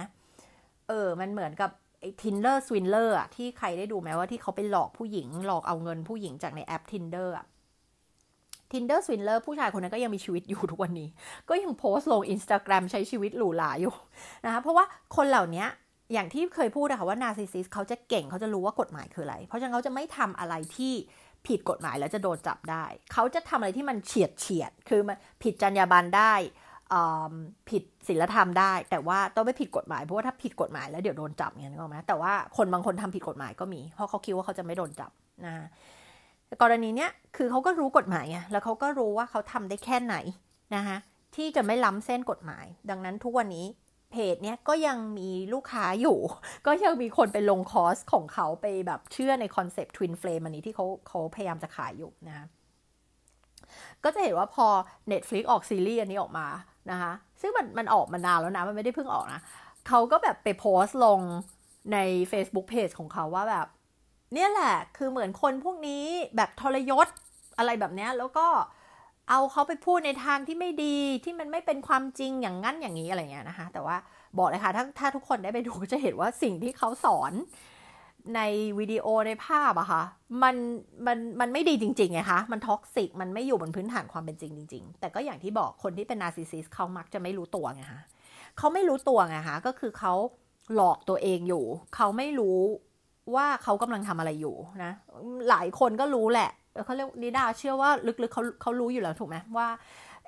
เออ มันเหมือนกับไอ้ Tinder Swindler อะที่ใครได้ดูไหมว่าที่เขาไปหลอกผู้หญิง หลอกเอาเงินผู้หญิงจากในแอป Tinder อะ Tinder Swindler ผู้ชายคนนั้นก็ยังมีชีวิตอยู่ทุกวันนี้ ก็ยังโพสต์ลง Instagram ใช้ชีวิตหรูหราอยู่นะคะเพราะว่าคนเหล่านี้ อย่างที่เคยพูดนะคะว่านาซิซิสเขาจะเก่งเขาจะรู้ว่ากฎหมายคืออะไร เพราะฉะนั้นเขาจะไม่ทำอะไรที่ผิดกฎหมายแล้วจะโดนจับได้ เขาจะทำอะไรที่มันเฉียดเฉียด คือมันผิดจรรยาบรรณได้ผิดศีลธรรมได้ แต่ว่าต้องไม่ผิดกฎหมายเพราะว่าถ้าผิดกฎหมายแล้วเดี๋ยวโดนจับเงี้ยนึกออกไหมแต่ว่าคนบางคนทำผิดกฎหมายก็มี เพราะเขาคิดว่าเขาจะไม่โดนจับนะกรณีเนี้ยคือเขาก็รู้กฎหมายไงแล้วเขาก็รู้ว่าเขาทำได้แค่ไหนนะคะที่จะไม่ล้ำเส้นกฎหมาย ดังนั้นทุกวันนี้ เพจเนี้ยก็ยังมีลูกค้าอยู่ ก็ยังมีคนไปลงคอร์สของเขาไปแบบเชื่อใน concept twin flame อันนี้ที่เขาเขาพยายามจะขายอยู่นะคะก็จะเห็นว่าพอ Netflix ออกซีรีส์อันนี้ออกมานะคะซึ่งมันมันออกมานานแล้วนะ มันไม่ได้เพิ่งออกนะเขาก็แบบไปโพสต์ลงใน Facebook Page ของเขาว่าแบบ เนี่ยแหละคือเหมือนคนพวกนี้แบบทรยศอะไรแบบนี้แล้วก็ เอาเขาไปพูดในทางที่ไม่ดีที่มันไม่เป็นความจริงอย่างนั้นอย่างนี้อะไรเงี้ยนะคะ แต่ว่าบอกเลยค่ะถ้าถ้าทุกคนได้ไปดูก็จะเห็นว่าสิ่งที่เขาสอนในวิดีโอในภาพอะคะ่ะมันมันมันไม่ดีจริงๆไงคะมัน toxic มันไม่อยู่บนพื้นฐานความเป็นจริงจริงๆ แต่ก็อย่างที่บอกคนที่เป็น narcissist เขามักจะไม่รู้ตัวไงคะเขาไม่รู้ตัวไงคะก็คือเขาหลอกตัวเองอยู่ เขาไม่รู้ว่าเขากำลังทำอะไรอยู่นะ หลายคนก็รู้แหละ เขาเรียกนิดาเชื่อว่าลึกๆเขาเขารู้อยู่แล้วถูกไหมว่า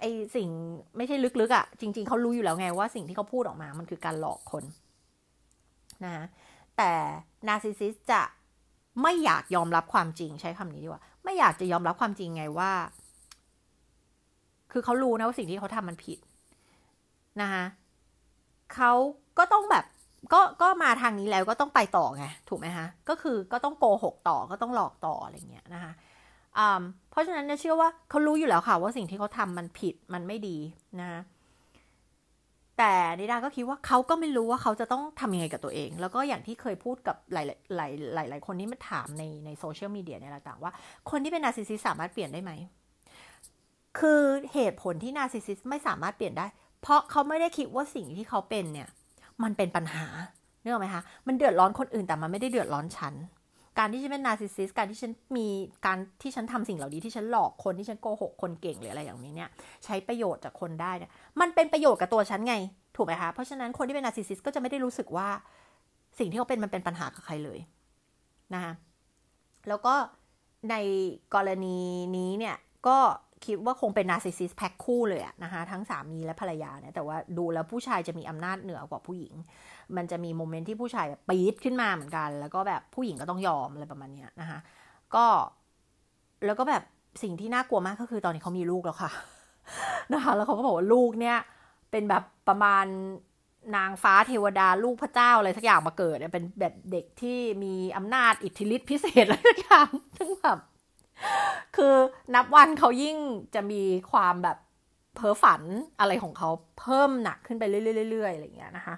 ไอสิ่งไม่ใช่ลึกๆอะ่ะ จริง ๆเขารู้อยู่แล้วไงว่าสิ่งที่เขาพูดออกมามันคือการหลอกคนนะแต่นาร์ซิสซิสจะไม่อยากยอมรับความจริงใช้คำนี้ดีกว่า ไม่อยากจะยอมรับความจริงไงว่า คือเขารู้นะว่าสิ่งที่เขาทำมันผิดนะคะเขาก็ต้องแบบก็ก็มาทางนี้แล้วก็ต้องไปต่อไงถูกไหมคะก็คือก็ต้องโกหกต่อก็ต้องหลอกต่ออะไรเงี้ยนะคะ เพราะฉะนั้นเนี่ยเชื่อว่าเขารู้อยู่แล้วค่ะ ว่าสิ่งที่เขาทำมันผิดมันไม่ดีนะแต่นิดาก็คิดว่าเขาก็ไม่รู้ว่าเขาจะต้องทำยังไงกับตัวเอง แล้วก็อย่างที่เคยพูดกับหลายหลายหลายหลายคนที่มาถามในในโซเชียลมีเดียเนี่ยต่างว่า คนที่เป็น narcissist สามารถเปลี่ยนได้ไหม คือเหตุผลที่ narcissist ไม่สามารถเปลี่ยนได้ เพราะเขาไม่ได้คิดว่าสิ่งที่เขาเป็นเนี่ย มันเป็นปัญหานึกออกไหมคะมันเดือดร้อนคนอื่นแต่มันไม่ได้เดือดร้อนฉัน การที่ฉันเป็น narcissist การที่ฉันมีการที่ฉันทำสิ่งเหล่านี้ที่ฉันหลอกคนที่ฉันโกหกคนเก่งหรืออะไรอย่างนี้เนี่ยใช้ประโยชน์จากคนได้เนี่ยมันเป็นประโยชน์กับตัวฉันไง ถูกไหมคะเพราะฉะนั้นคนที่เป็น narcissist ก็จะไม่ได้รู้สึกว่าสิ่งที่เขาเป็นมันเป็นปัญหากับใครเลยนะคะแล้วก็ในกรณีนี้เนี่ยก็ คิดว่าคงเป็น narcissist แพ็คคู่เลยอะนะคะทั้งสามีและภรรยาเนี่ยแต่ว่าดูแล้วผู้ชายจะมีอำนาจเหนือกว่าผู้หญิง มันจะมี moment ที่ผู้ชายแบบปี๊ดขึ้นมาเหมือนกัน แล้วก็แบบผู้หญิงก็ต้องยอมอะไรประมาณนี้นะคะก็แล้วก็แบบสิ่งที่น่ากลัวมากก็คือตอนนี้เขามีลูกแล้วค่ะนะคะแล้วเขาก็บอกว่าลูกเนี่ยเป็นแบบประมาณนางฟ้าเทวดาลูกพระเจ้าอะไรสักอย่างมาเกิดเป็นแบบเด็กที่มีอำนาจอิทธิฤทธิพิเศษอะไรสักอย่างซึ่งแบบ คือนับวันเขายิ่งจะมีความแบบเพ้อฝันอะไรของเขาเพิ่มหนักขึ้นไปเรื่อยๆอะไรอย่างเงี้ยนะคะ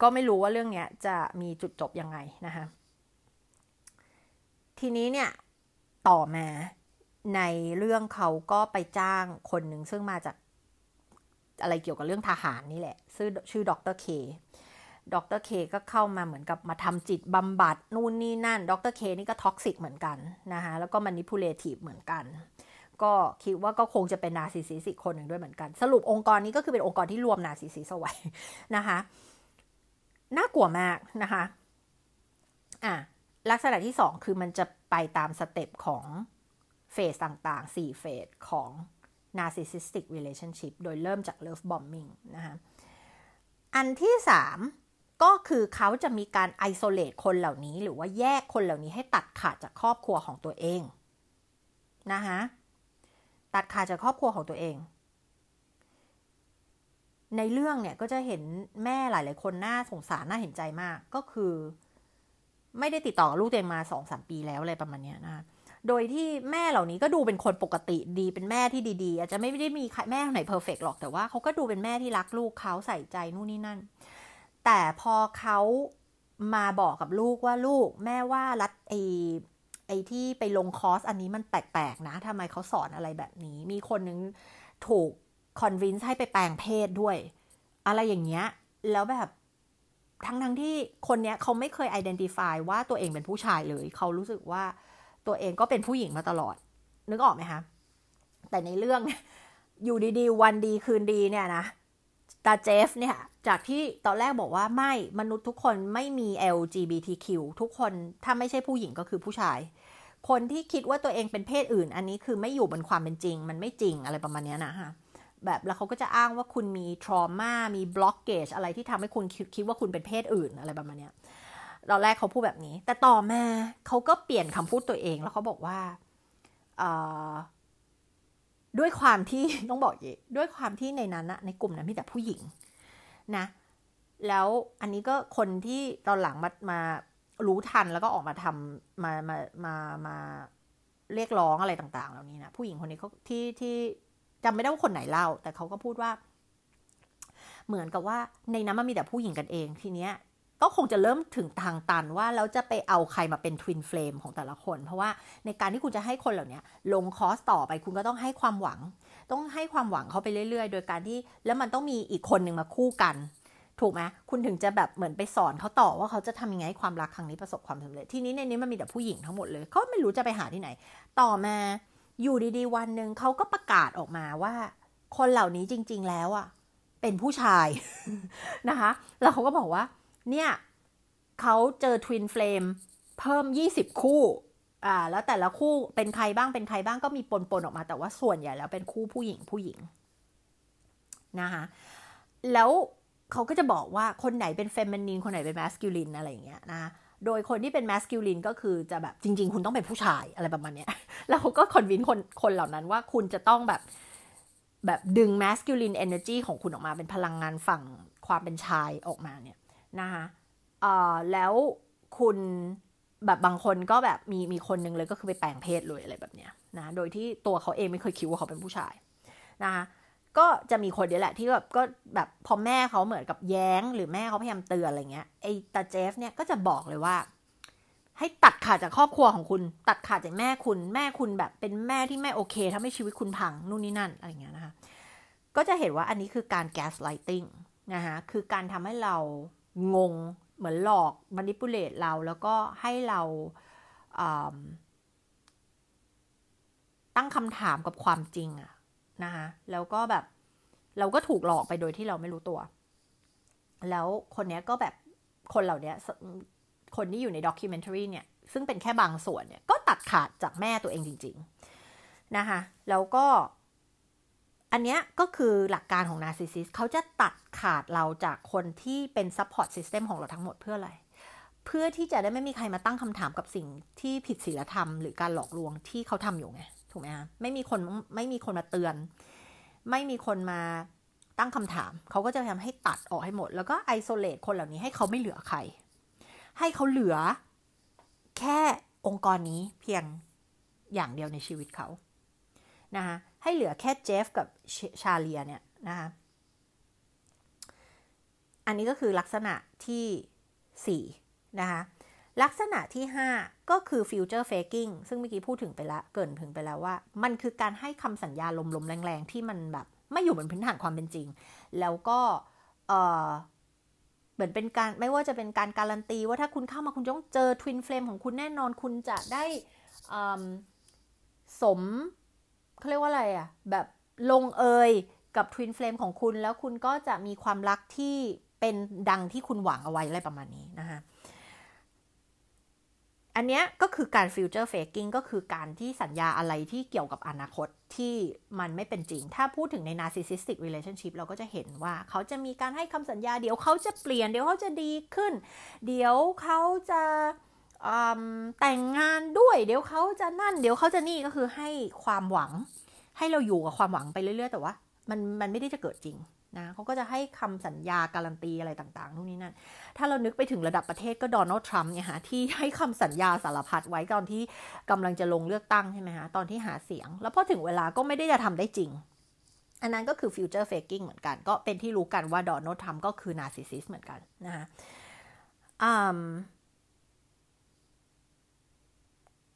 ก็ไม่รู้ว่าเรื่องเนี้ยจะมีจุดจบยังไงนะคะทีนี้เนี่ยต่อมาในเรื่องเขาก็ไปจ้างคนหนึ่งซึ่งมาจากอะไรเกี่ยวกับเรื่องทหารนี่แหละ ชื่อชื่อดรเค ดรเคก็เข้ามาเหมือนกับมาทำจิตบำบัดนู่นนี่นั่น ดรเคนี่ก็ toxic เหมือนกันนะคะแล้วก็ manipulative เหมือนกัน ก็คิดว่าก็คงจะเป็น narcissist คนหนึ่งด้วยเหมือนกัน สรุปองค์กรนี้ก็คือเป็นองค์กรที่รวม narcissist ไว้นะคะน่ากลัวมากนะคะอะลักษณะที่สองคือมันจะไปตามสเต็ปของเฟสต่างๆ 4 เฟสของ narcissistic relationship โดยเริ่มจาก love bombing นะคะอันที่สาม ก็คือเขาจะมีการไอโซเลตคนเหล่านี้ หรือว่าแยกคนเหล่านี้ให้ตัดขาดจากครอบครัวของตัวเองนะคะตัดขาดจากครอบครัวของตัวเอง ในเรื่องเนี่ยก็จะเห็นแม่หลาย ๆ คนน่าสงสารน่าเห็นใจมากก็คือ ไม่ได้ติดต่อลูกตัวเองมาสองสามปีแล้วอะไรประมาณนี้นะโดยที่แม่เหล่านี้ก็ดูเป็นคนปกติดีเป็นแม่ที่ดี ๆ อาจจะไม่ได้มีแม่ไหน perfect หรอกแต่ว่าเขาก็ดูเป็นแม่ที่รักลูกเขาใส่ใจนู่นนี่นั่น แต่พอเขามาบอกกับลูกว่าลูกแม่ว่าลัทธิไอ้ไอ้ที่ไปลงคอร์สอันนี้มันแปลกๆนะทำไมเขาสอนอะไรแบบนี้ มีคนนึงถูกคอนวินส์ให้ไปแปลงเพศด้วย อะไรอย่างเงี้ย แล้วแบบทั้งทั้งที่คนเนี้ยเขาไม่เคยไอดีนติฟายว่าตัวเองเป็นผู้ชายเลย เขารู้สึกว่าตัวเองก็เป็นผู้หญิงมาตลอด นึกออกไหมคะ แต่ในเรื่องอยู่ดีๆ วันดีคืนดีเนี่ยนะ ตาเจฟเนี่ยจากที่ตอนแรกบอกว่าไม่มนุษย์ทุกคนไม่มี LGBTQ ทุกคนถ้าไม่ใช่ผู้หญิงก็คือผู้ชาย คนที่คิดว่าตัวเองเป็นเพศอื่น อันนี้คือไม่อยู่บนความเป็นจริง มันไม่จริงอะไรประมาณนี้นะฮะแบบแล้วเขาก็จะอ้างว่าคุณมีทรมามีบล็อกเกจอะไรที่ทำให้คุณคิดว่าคุณเป็นเพศอื่นอะไรประมาณนี้ตอนแรกเขาพูดแบบนี้ แต่ต่อมาเขาก็เปลี่ยนคำพูดตัวเองแล้วเขาบอกว่า ด้วยความที่ต้องบอกย่ด้วยความที่ในนั้นนะในกลุ่มนั้นมีแต่ผู้หญิงนะ แล้วอันนี้ก็คนที่ตอนหลังมามารู้ทันแล้วก็ออกมาทำมามามามาเรียกร้องอะไรต่างๆ เหล่านี้นะผู้หญิงคนนี้เขาที่ที่จำไม่ได้ว่าคนไหนเล่า แต่เขาก็พูดว่า เหมือนกับว่าในนั้นมันมีแต่ผู้หญิงกันเอง ทีเนี้ย ก็คงจะเริ่มถึงทางตันว่าแล้วจะไปเอาใครมาเป็นทวินเฟลมของแต่ละคน เพราะว่าในการที่คุณจะให้คนเหล่านี้ลงคอสต่อไปคุณก็ต้องให้ความหวัง ต้องให้ความหวังเขาไปเรื่อย ๆ โดยการที่แล้วมันต้องมีอีกคนหนึ่งมาคู่กัน ถูกไหมคุณถึงจะแบบเหมือนไปสอนเขาต่อว่าเขาจะทำยังไงความรักครั้งนี้ประสบความสำเร็จ ที่นี้ในนี้มันมีแต่ผู้หญิงทั้งหมดเลยเขาไม่รู้จะไปหาที่ไหน ต่อมาอยู่ดีๆ วันหนึ่งเขาก็ประกาศออกมาว่า คนเหล่านี้จริง ๆ แล้วอะเป็นผู้ชายนะคะ แล้วเขาก็บอกว่า เนี่ยเขาเจอทวินเฟลมเพิ่ม 20 คู่อ่าแล้วแต่ละคู่เป็นใครบ้างเป็นใครบ้างก็มีปนๆออกมาแต่ว่าส่วนใหญ่แล้วเป็นคู่ผู้หญิงผู้หญิงนะคะแล้วเขาก็จะบอกว่าคนไหนเป็น feminine คนไหนเป็น masculine อะไรอย่างเงี้ยนะโดยคนที่เป็น masculine ก็คือจะแบบจริง ๆ คุณต้องเป็นผู้ชายอะไรประมาณเนี้ยแล้วเขาก็ convince คนคนเหล่านั้นว่าคุณจะต้องแบบแบบดึง masculine energy ของคุณออกมาเป็นพลังงานฝั่งความเป็นชายออกมาเนี่ย นะคะแล้วคุณแบบบางคนก็แบบมีมีคนหนึ่งเลยก็คือไปแปลงเพศเลยอะไรแบบเนี้ยนะโดยที่ตัวเขาเองไม่เคยคิดว่าเขาเป็นผู้ชายนะคะก็จะมีคนเดียวแหละที่แบบก็แบบพอแม่เขาเหมือนกับแย้ง หรือแม่เขาพยายามเตือนอะไรเงี้ยไอ้ตาเจฟเนี่ยก็จะบอกเลยว่า ให้ตัดขาดจากครอบครัวของคุณ ตัดขาดจากแม่คุณ แม่คุณแบบเป็นแม่ที่ไม่โอเคทำให้ชีวิตคุณพังนู่นนี่นั่นอะไรเงี้ยนะคะก็จะเห็นว่าอันนี้คือการแกสไลติงนะคะคือการทำให้เรา งงเหมือนหลอกมานิปุเลตเราแล้วก็ให้เราตั้งคำถามกับความจริงอะนะคะแล้วก็แบบเราก็ถูกหลอกไปโดยที่เราไม่รู้ตัว แล้วคนนี้ก็แบบคนเหล่านี้คนที่อยู่ใน documentary เนี่ย ซึ่งเป็นแค่บางส่วนเนี่ย ก็ตัดขาดจากแม่ตัวเองจริง ๆ นะคะ แล้วก็ อันนี้ก็คือหลักการของ narcissist เขาจะตัดขาดเราจากคนที่เป็น support system ของเราทั้งหมดเพื่ออะไร เพื่อที่จะได้ไม่มีใครมาตั้งคำถามกับสิ่งที่ผิดศีลธรรมหรือการหลอกลวงที่เขาทำอยู่ไง ถูกไหมคะไม่มีคนไม่มีคนมาเตือน ไม่มีคนมาตั้งคำถาม เขาก็จะทำให้ตัดออกให้หมด แล้วก็ไอโซเลตคนเหล่านี้ให้เขาไม่เหลือใคร ให้เขาเหลือแค่องค์กรนี้เพียงอย่างเดียวในชีวิตเขานะคะ ให้เหลือแค่เจฟกับชาเลียเนี่ยนะคะอันนี้ก็คือลักษณะที่ 4 นะคะลักษณะที่ 5 ก็คือ future faking ซึ่งเมื่อกี้พูดถึงไปแล้วเกินถึงไปแล้วว่า มันคือการให้คำสัญญาลมๆ แรงๆ ที่มันแบบ ไม่อยู่บนพื้นฐานความเป็นจริง แล้วก็เเหมือนเป็นการไม่ว่าจะเป็นการการันตี ว่าถ้าคุณเข้ามาคุณต้องเจอทวินเฟลมของคุณแน่นอนคุณจะได้สม เขาเรียกว่าอะไรอะ่ะแบบลงเอยกับ twin flame ของคุณแล้วคุณก็จะมีความรักที่เป็นดังที่คุณหวังเอาไว้อะไรประมาณนี้นะคะอันนี้ก็คือการ future faking ก็คือการที่สัญญาอะไรที่เกี่ยวกับอนาคตที่มันไม่เป็นจริง ถ้าพูดถึงใน narcissistic relationship เราก็จะเห็นว่าเขาจะมีการให้คำสัญญา เดี๋ยวเขาจะเปลี่ยน เดี๋ยวเขาจะดีขึ้น เดี๋ยวเขาจะ แต่งงานด้วย เดี๋ยวเขาจะนั่น เดี๋ยวเขาจะนี่ก็คือให้ความหวัง ให้เราอยู่กับความหวังไปเรื่อยๆ แต่ว่า มันมันไม่ได้จะเกิดจริงนะเขาก็จะให้คำสัญญาการันตีอะไรต่างๆนู่นนี่นั่น ถ้าเรานึกไปถึงระดับประเทศก็โดนัลด์ทรัมป์เนี่ยฮะที่ให้คำสัญญาสารพัดไว้ตอนที่กำลังจะลงเลือกตั้งใช่ไหมฮะตอนที่หาเสียง แล้วพอถึงเวลาก็ไม่ได้จะทำได้จริง อันนั้นก็คือ future faking เหมือนกัน ก็เป็นที่รู้กันว่าโดนัลด์ทรัมป์ก็คือ narcissist เหมือนกันนะฮะ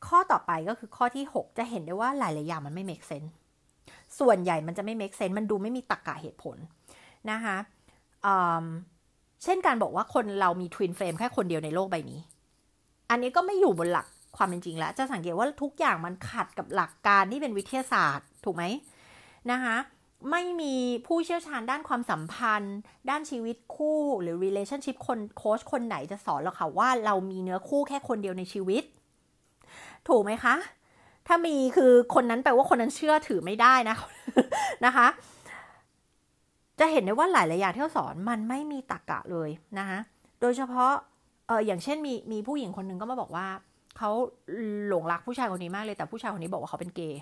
ข้อต่อไปก็คือข้อที่ 6 จะเห็นได้ว่าหลาย ๆ อย่างมันไม่ make sense ส่วนใหญ่มันจะไม่ make sense มันดูไม่มีตรรกกะเหตุผลนะคะเช่นการบอกว่าคนเรามีทวินเฟรมแค่คนเดียวในโลกใบนี้ อันนี้ก็ไม่อยู่บนหลักความเป็นจริงแล้ว จะสังเกตว่าทุกอย่างมันขัดกับหลักการที่เป็นวิทยาศาสตร์ถูกไหมนะคะไม่มีผู้เชี่ยวชาญด้านความสัมพันธ์ ด้านชีวิตคู่หรือ relationship คนโค้ชคนไหนจะสอนเราค่ะว่าเรามีเนื้อคู่แค่คนเดียวในชีวิต ถูกไหมคะ ถ้ามีคือคนนั้นแปลว่าคนนั้นเชื่อถือไม่ได้นะนะคะ จะเห็นได้ว่าหลายๆอย่างที่เขาสอนมันไม่มีตรกกะเลยนะคะโดยเฉพาะเอออย่างเช่นมีมีผู้หญิงคนหนึ่งก็มาบอกว่าเขาหลงรักผู้ชายคนนี้มากเลยแต่ผู้ชายคนนี้บอกว่าเขาเป็นเกย์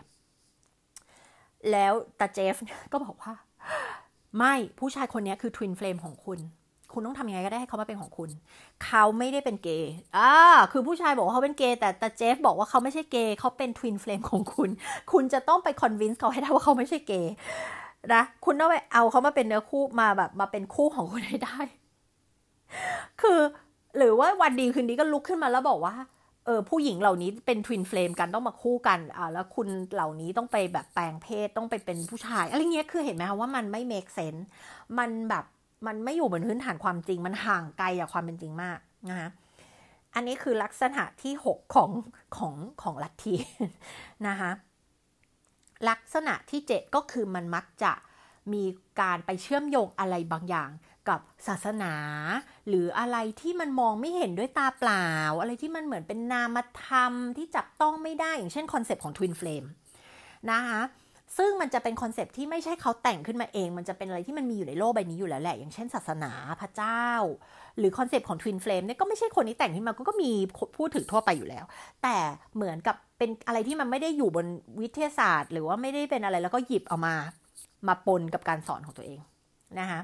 แล้วตาเจฟก็บอกว่า ไม่ผู้ชายคนนี้คือทวินเฟลมของคุณ คุณต้องทำยังไงก็ได้ให้เขามาเป็นของคุณ เขาไม่ได้เป็นเกย์อ่าคือผู้ชายบอกว่าเขาเป็นเกย์แต่แต่ตาเจฟบอกว่าเขาไม่ใช่เกย์เขาเป็น twin flame ของคุณ คุณจะต้องไป convince เขาให้ได้ว่าเขาไม่ใช่เกย์นะคุณต้องไปเอาเขามาเป็นเนื้อคู่มาแบบมาเป็นคู่ของคุณให้ได้ คือหรือว่าวันดีคืนดีก็ลุกขึ้นมาแล้วบอกว่าเออผู้หญิงเหล่านี้เป็น twin flame กันต้องมาคู่กันอ่าแล้วคุณเหล่านี้ต้องไปแบบแปลงเพศต้องไปเป็นผู้ชายอะไรเงี้ยคือเห็นไหมคะว่ามันไม่ make senseมันแบบ มันไม่อยู่บนพื้นฐานความจริง มันห่างไกลจากความเป็นจริงมากนะคะอันนี้คือลักษณะที่ 6 ของของของลัทธินะคะลักษณะที่ 7 ก็คือมันมักจะมีการไปเชื่อมโยงอะไรบางอย่างกับศาสนา หรืออะไรที่มันมองไม่เห็นด้วยตาเปล่า อะไรที่มันเหมือนเป็นนามธรรมที่จับต้องไม่ได้อย่างเช่นคอนเซปต์ของ Twin Flame นะคะ ซึ่งมันจะเป็นคอนเซปต์ที่ไม่ใช่เขาแต่งขึ้นมาเอง มันจะเป็นอะไรที่มันมีอยู่ในโลกใบนี้อยู่แล้วแหละ อย่างเช่นศาสนาพระเจ้า หรือคอนเซปต์ของ Twin Flame เนี่ยก็ไม่ใช่คนนี้แต่งขึ้นมาก็มีพูดถึงทั่วไปอยู่แล้ว แต่เหมือนกับเป็นอะไรที่มันไม่ได้อยู่บนวิทยาศาสตร์ หรือว่าไม่ได้เป็นอะไรแล้วก็หยิบเอามามาปนกับการสอนของตัวเองนะคะ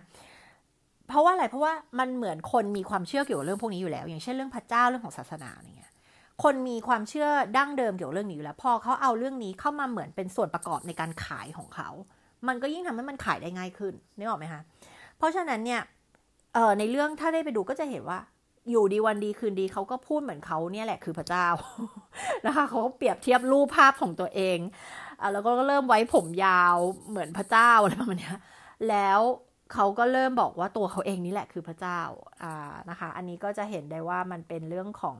เพราะว่าอะไรเพราะว่ามันเหมือนคนมีความเชื่อเกี่ยวกับเรื่องพวกนี้อยู่แล้ว อย่างเช่นเรื่องพระเจ้าเรื่องของศาสนาอย่างเงี้ย คนมีความเชื่อดั้งเดิมเกี่ยวเรื่องนี้อยู่แล้ว พอเขาเอาเรื่องนี้เข้ามาเหมือนเป็นส่วนประกอบในการขายของเขา มันก็ยิ่งทำให้มันขายได้ง่ายขึ้นนึกออกไหมคะ เพราะฉะนั้นเนี่ยเออในเรื่องถ้าได้ไปดูก็จะเห็นว่าอยู่ดีวันดีคืนดีเขาก็พูดเหมือนเขาเนี่ยแหละคือพระเจ้านะคะเขาก็เปรียบเทียบรูปภาพของตัวเองอแล้วก็เริ่มไว้ผมยาวเหมือนพระเจ้าอะไรประมาณนี้แล้วเขาก็เริ่มบอกว่าตัวเขาเองนี่แหละคือพระเจ้าอ่านะคะ อันนี้ก็จะเห็นได้ว่ามันเป็นเรื่องของ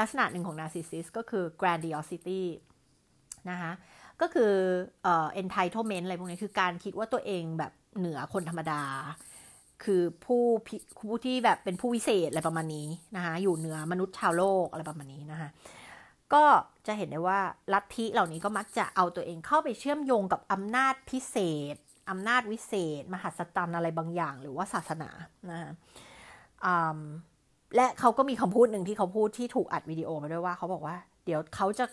ลักษณะหนึ่งของ narcissist ก็คือ grandiosity นะคะก็คือเอ่อ entitlement อะไรพวกนี้คือการคิดว่าตัวเองแบบเหนือคนธรรมดา คือผู้ผู้ที่แบบเป็นผู้วิเศษอะไรประมาณนี้นะคะอยู่เหนือมนุษย์ชาวโลกอะไรประมาณนี้นะคะก็จะเห็นได้ว่าลัทธิเหล่านี้ก็มักจะเอาตัวเองเข้าไปเชื่อมโยงกับอำนาจพิเศษอำนาจวิเศษ มหัศจรรย์อะไรบางอย่าง หรือว่าศาสนานะ และเขาก็มีคำพูดหนึ่งที่เขาพูดที่ถูกอัดวิดีโอมาด้วยว่าเขาบอกว่า เดี๋ยวเขาจะ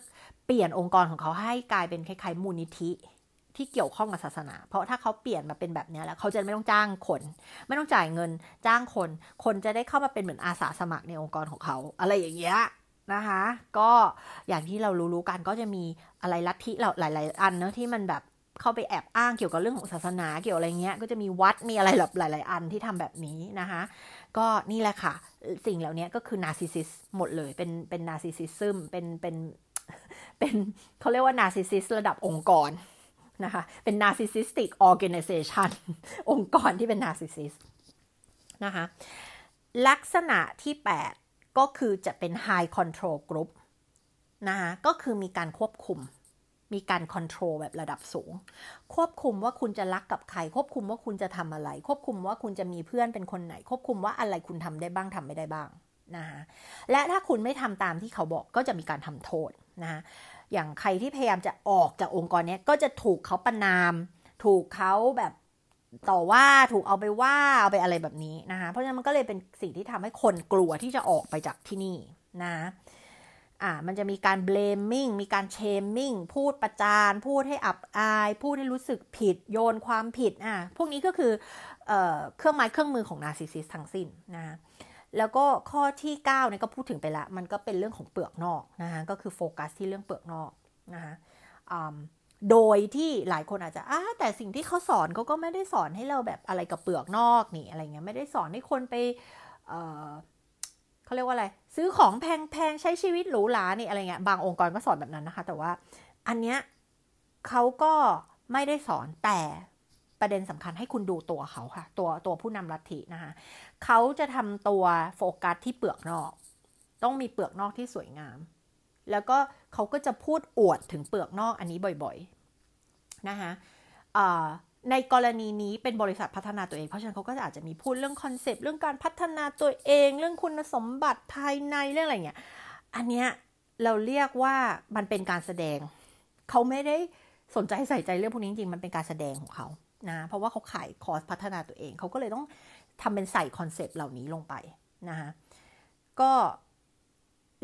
เปลี่ยนองค์กรของเขาให้กลายเป็นคล้ายๆมูลนิธิที่เกี่ยวข้องกับศาสนา เพราะถ้าเขาเปลี่ยนมาเป็นแบบนี้แล้วเขาจะไม่ต้องจ้างคน ไม่ต้องจ่ายเงินจ้างคน คนจะได้เข้ามาเป็นเหมือนอาสาสมัครในองค์กรของเขา อะไรอย่างเงี้ยนะคะ ก็อย่างที่เรารู้ๆกันก็จะมีอะไรลัทธิเราหลาย ๆ อันเนอะที่มันแบบเข้าไปแอบอ้างเกี่ยวกับเรื่องของศาสนาเกี่ยวอะไรเงี้ย ก็จะมีวัดมีอะไรแบบหลาย ๆ อันที่ทำแบบนี้นะคะ ก็นี่แหละค่ะ สิ่งเหล่านี้ก็คือ narcissist หมดเลย เป็นเป็น narcissism เป็นเป็นเป็นเขาเรียกว่า narcissist ระดับองค์กรนะคะ เป็น narcissistic organization องค์กรที่เป็น narcissist นะคะ ลักษณะที่ 8 ก็คือจะเป็น High Control Group นะคะ ก็คือมีการควบคุม มีการคอนโทรลแบบระดับสูง ควบคุมว่าคุณจะรักกับใคร ควบคุมว่าคุณจะทำอะไร ควบคุมว่าคุณจะมีเพื่อนเป็นคนไหน ควบคุมว่าอะไรคุณทำได้บ้างทำไม่ได้บ้างนะคะและถ้าคุณไม่ทำตามที่เขาบอกก็จะมีการทำโทษนะคะอย่างใครที่พยายามจะออกจากองค์กรนี้ก็จะถูกเขาประนาม ถูกเขาแบบต่อว่าถูกเอาไปว่าเอาไปอะไรแบบนี้นะคะเพราะฉะนั้นมันก็เลยเป็นสิ่งที่ทำให้คนกลัวที่จะออกไปจากที่นี่นะ อ่ามันจะมีการ blaming มีการ shaming พูดประจาน พูดให้อับอาย พูดให้รู้สึกผิด โยนความผิดอ่าพวกนี้ก็คือเอ่อเครื่องไม้เครื่องมือของนาร์ซิสซิสทั้งสิ้นนะแล้วก็ข้อที่9เนี่ยก็พูดถึงไปละ มันก็เป็นเรื่องของเปลือกนอกนะคะก็คือโฟกัสที่เรื่องเปลือกนอกนะคะโดยที่หลายคนอาจจะอ่าแต่สิ่งที่เขาสอนเขาก็ไม่ได้สอนให้เราแบบอะไรกับเปลือกนอกนี่อะไรเงี้ยไม่ได้สอนให้คนไป เขาเรียกว่าอะไร ซื้อของแพงๆ ใช้ชีวิตหรูหรานี่อะไรเงี้ยบางองค์กรก็สอนแบบนั้นนะคะ แต่ว่าอันเนี้ยเขาก็ไม่ได้สอนแต่ประเด็นสำคัญให้คุณดูตัวเขาค่ะ ตัวตัวผู้นำลัทธินะคะเขาจะทำตัวโฟกัสที่เปลือกนอก ต้องมีเปลือกนอกที่สวยงาม แล้วก็เขาก็จะพูดอวดถึงเปลือกนอกอันนี้บ่อยๆนะคะ ในกรณีนี้เป็นบริษัทพัฒนาตัวเอง เพราะฉะนั้นเขาก็อาจจะมีพูดเรื่องคอนเซปต์เรื่องการพัฒนาตัวเอง เรื่องคุณสมบัติภายในเรื่องอะไรเงี้ย อันเนี้ยเราเรียกว่ามันเป็นการแสดง เขาไม่ได้สนใจใส่ใจเรื่องพวกนี้จริงๆ มันเป็นการแสดงของเขานะ เพราะว่าเขาขายคอร์สพัฒนาตัวเอง เขาก็เลยต้องทำเป็นใส่คอนเซปต์เหล่านี้ลงไปนะคะก็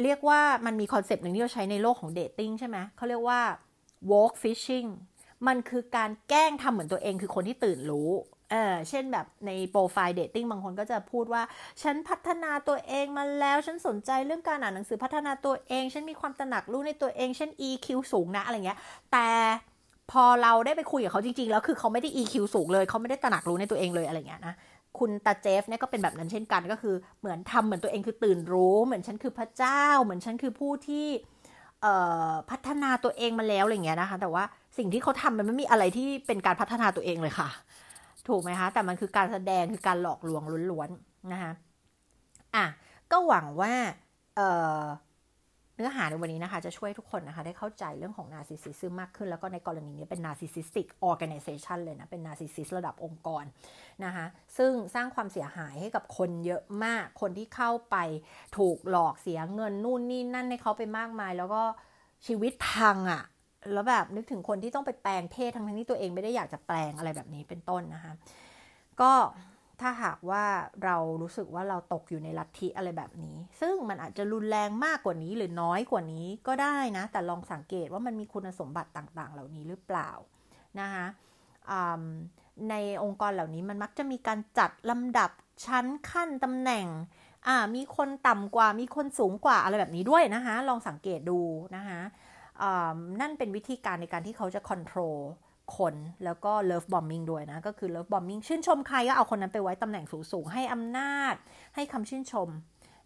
เรียกว่ามันมีคอนเซปต์หนึ่งที่เราใช้ในโลกของ dating ใช่ไหมเขาเรียกว่า woke fishing มันคือการแกล้งทำเหมือนตัวเองคือคนที่ตื่นรู้เออเช่นแบบในโปรไฟล์ dating บางคนก็จะพูดว่า ฉันพัฒนาตัวเองมาแล้ว ฉันสนใจเรื่องการอ่านหนังสือพัฒนาตัวเอง ฉันมีความตระหนักรู้ในตัวเอง ฉัน EQ สูงนะอะไรเงี้ย แต่พอเราได้ไปคุยกับเขาจริงๆ แล้วคือเขาไม่ได้ EQ สูงเลย เขาไม่ได้ตระหนักรู้ในตัวเองเลยอะไรเงี้ยนะคุณตาเจฟเนี่ยก็เป็นแบบนั้นเช่นกันก็คือเหมือนทำเหมือนตัวเองคือตื่นรู้ เหมือนฉันคือพระเจ้า เหมือนฉันคือผู้ที่พัฒนาตัวเองมาแล้วอะไรเงี้ยนะคะ แต่ว่า สิ่งที่เขาทำมันไม่มีอะไรที่เป็นการพัฒนาตัวเองเลยค่ะ ถูกไหมคะ แต่มันคือการแสดงคือการหลอกลวงล้วนๆนะคะอะก็หวังว่าเนื้อหาในวันนี้นะคะ จะช่วยทุกคนนะคะ ได้เข้าใจเรื่องของ narcissism มากขึ้น แล้วก็ในกรณีนี้เป็น narcissistic organization เลยนะ เป็น narcissist ระดับองค์กรนะคะ ซึ่งสร้างความเสียหายให้กับคนเยอะมาก คนที่เข้าไปถูกหลอกเสียเงินนู่นนี่นั่นให้เขาไปมากมาย แล้วก็ชีวิตพังอะ่ะ แล้วแบบนึกถึงคนที่ต้องไปแปลงเพศทั้งที่ตัวเองไม่ได้อยากจะแปลงอะไรแบบนี้เป็นต้นนะคะ ก็ถ้าหากว่าเรารู้สึกว่าเราตกอยู่ในลัทธิอะไรแบบนี้ ซึ่งมันอาจจะรุนแรงมากกว่านี้หรือน้อยกว่านี้ก็ได้นะ แต่ลองสังเกตว่ามันมีคุณสมบัติต่างๆ เหล่านี้หรือเปล่านะคะในองค์กรเหล่านี้มันมักจะมีการจัดลำดับชั้นขั้นตำแหน่งมีคนต่ำกว่ามีคนสูงกว่าอะไรแบบนี้ด้วยนะคะ ลองสังเกตดูนะคะ นั่นเป็นวิธีการในการที่เขาจะคอนโทรลคนแล้วก็เลิฟบอมบิงด้วยนะ ก็คือเลิฟบอมบิงชื่นชมใครก็เอาคนนั้นไปไว้ตำแหน่งสูงๆให้อำนาจ ให้คำชื่นชม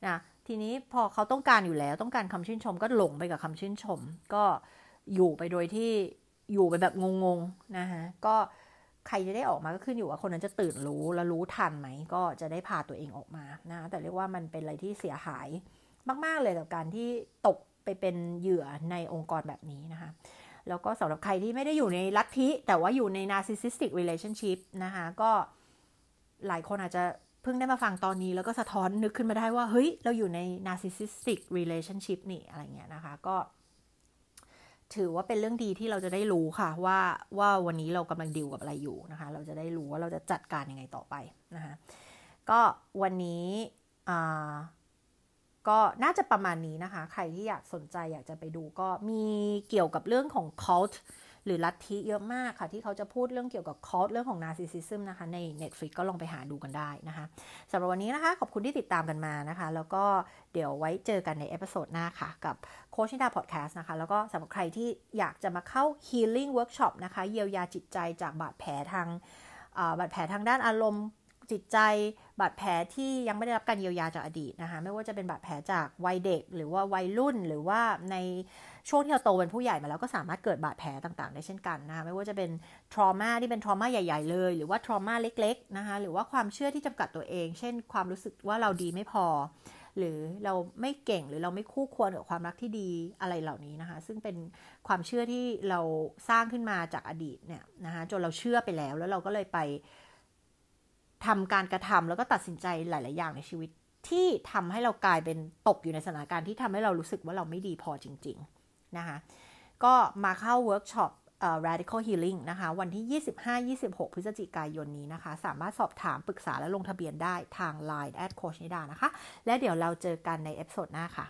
นะทีนี้พอเขาต้องการอยู่แล้วต้องการคำชื่นชม ก็หลงไปกับคำชื่นชม ก็อยู่ไปโดยที่อยู่ไปแบบงงๆนะคะก็ใครจะได้ออกมาก็ขึ้นอยู่ว่าคนนั้นจะตื่นรู้แล้วรู้ทันไหม ก็จะได้พาตัวเองออกมานะแต่เรียกว่ามันเป็นอะไรที่เสียหายมาก ๆเลยกับการที่ตก ไปเป็นเหยื่อในองค์กรแบบนี้นะคะ แล้วก็สำหรับใครที่ไม่ได้อยู่ในลัทธิ แต่ว่าอยู่ใน narcissistic relationship นะคะก็หลายคนอาจจะเพิ่งได้มาฟังตอนนี้แล้วก็สะท้อนนึกขึ้นมาได้ว่า เฮ้ย เราอยู่ใน narcissistic relationship นี่อะไรเงี้ยนะคะ ก็ ถือว่าเป็นเรื่องดีที่เราจะได้รู้ค่ะ ว่าว่าวันนี้เรากำลังดิวกับอะไรอยู่นะคะ เราจะได้รู้ว่าเราจะจัดการยังไงต่อไปนะคะก็วันนี้ ก็น่าจะประมาณนี้นะคะ ใครที่อยากสนใจอยากจะไปดูก็มีเกี่ยวกับเรื่องของ cult หรือลัทธิเยอะมากค่ะ ที่เขาจะพูดเรื่องเกี่ยวกับ cult เรื่องของ narcissism นะคะ ใน Netflix ก็ลองไปหาดูกันได้นะคะสำหรับวันนี้นะคะ ขอบคุณที่ติดตามกันมานะคะ แล้วก็เดี๋ยวไว้เจอกันใน episode หน้าค่ะ กับโค้ชนิดาพอดแคสต์นะคะ แล้วก็สำหรับใครที่อยากจะมาเข้า healing workshop นะคะ เยียวยาจิตใจจากบาดแผลทางบาดแผลทางด้านอารมณ์ จิตใจบาดแผลที่ยังไม่ได้รับการเยียวยาจากอดีตนะคะไม่ว่าจะเป็นบาดแผลจากวัยเด็ก หรือว่าวัยรุ่นหรือว่าในช่วงที่เราโตเป็นผู้ใหญ่มาแล้วก็สามารถเกิดบาดแผลต่างๆ ได้เช่นกันนะคะไม่ว่าจะเป็นทรมาที่เป็นทรมาใหญ่ ๆ เลย หรือว่าทรมาเล็กๆนะคะหรือว่าความเชื่อที่จำกัดตัวเอง เช่น ความรู้สึกว่าเราดีไม่พอ หรือเราไม่เก่งหรือเราไม่คู่ควรกับความรักที่ดีอะไรเหล่านี้นะคะซึ่งเป็นความเชื่อที่เราสร้างขึ้นมาจากอดีตเนี่ยนะคะจนเราเชื่อไปแล้วแล้วเราก็เลยไป ทำการกระทำแล้วก็ตัดสินใจหลาย ๆ อย่างในชีวิต ที่ทำให้เรากลายเป็นตกอยู่ในสถานการณ์ที่ทำให้เรารู้สึกว่าเราไม่ดีพอจริง ๆ นะคะ ก็มาเข้าเวิร์กช็อป radical healing นะคะ วันที่ 25-26 พฤศจิกายนนี้นะคะ สามารถสอบถามปรึกษาและลงทะเบียนได้ทาง Line แอดโค้ชนิดานะคะ และเดี๋ยวเราเจอกันใน episode หน้าค่ะ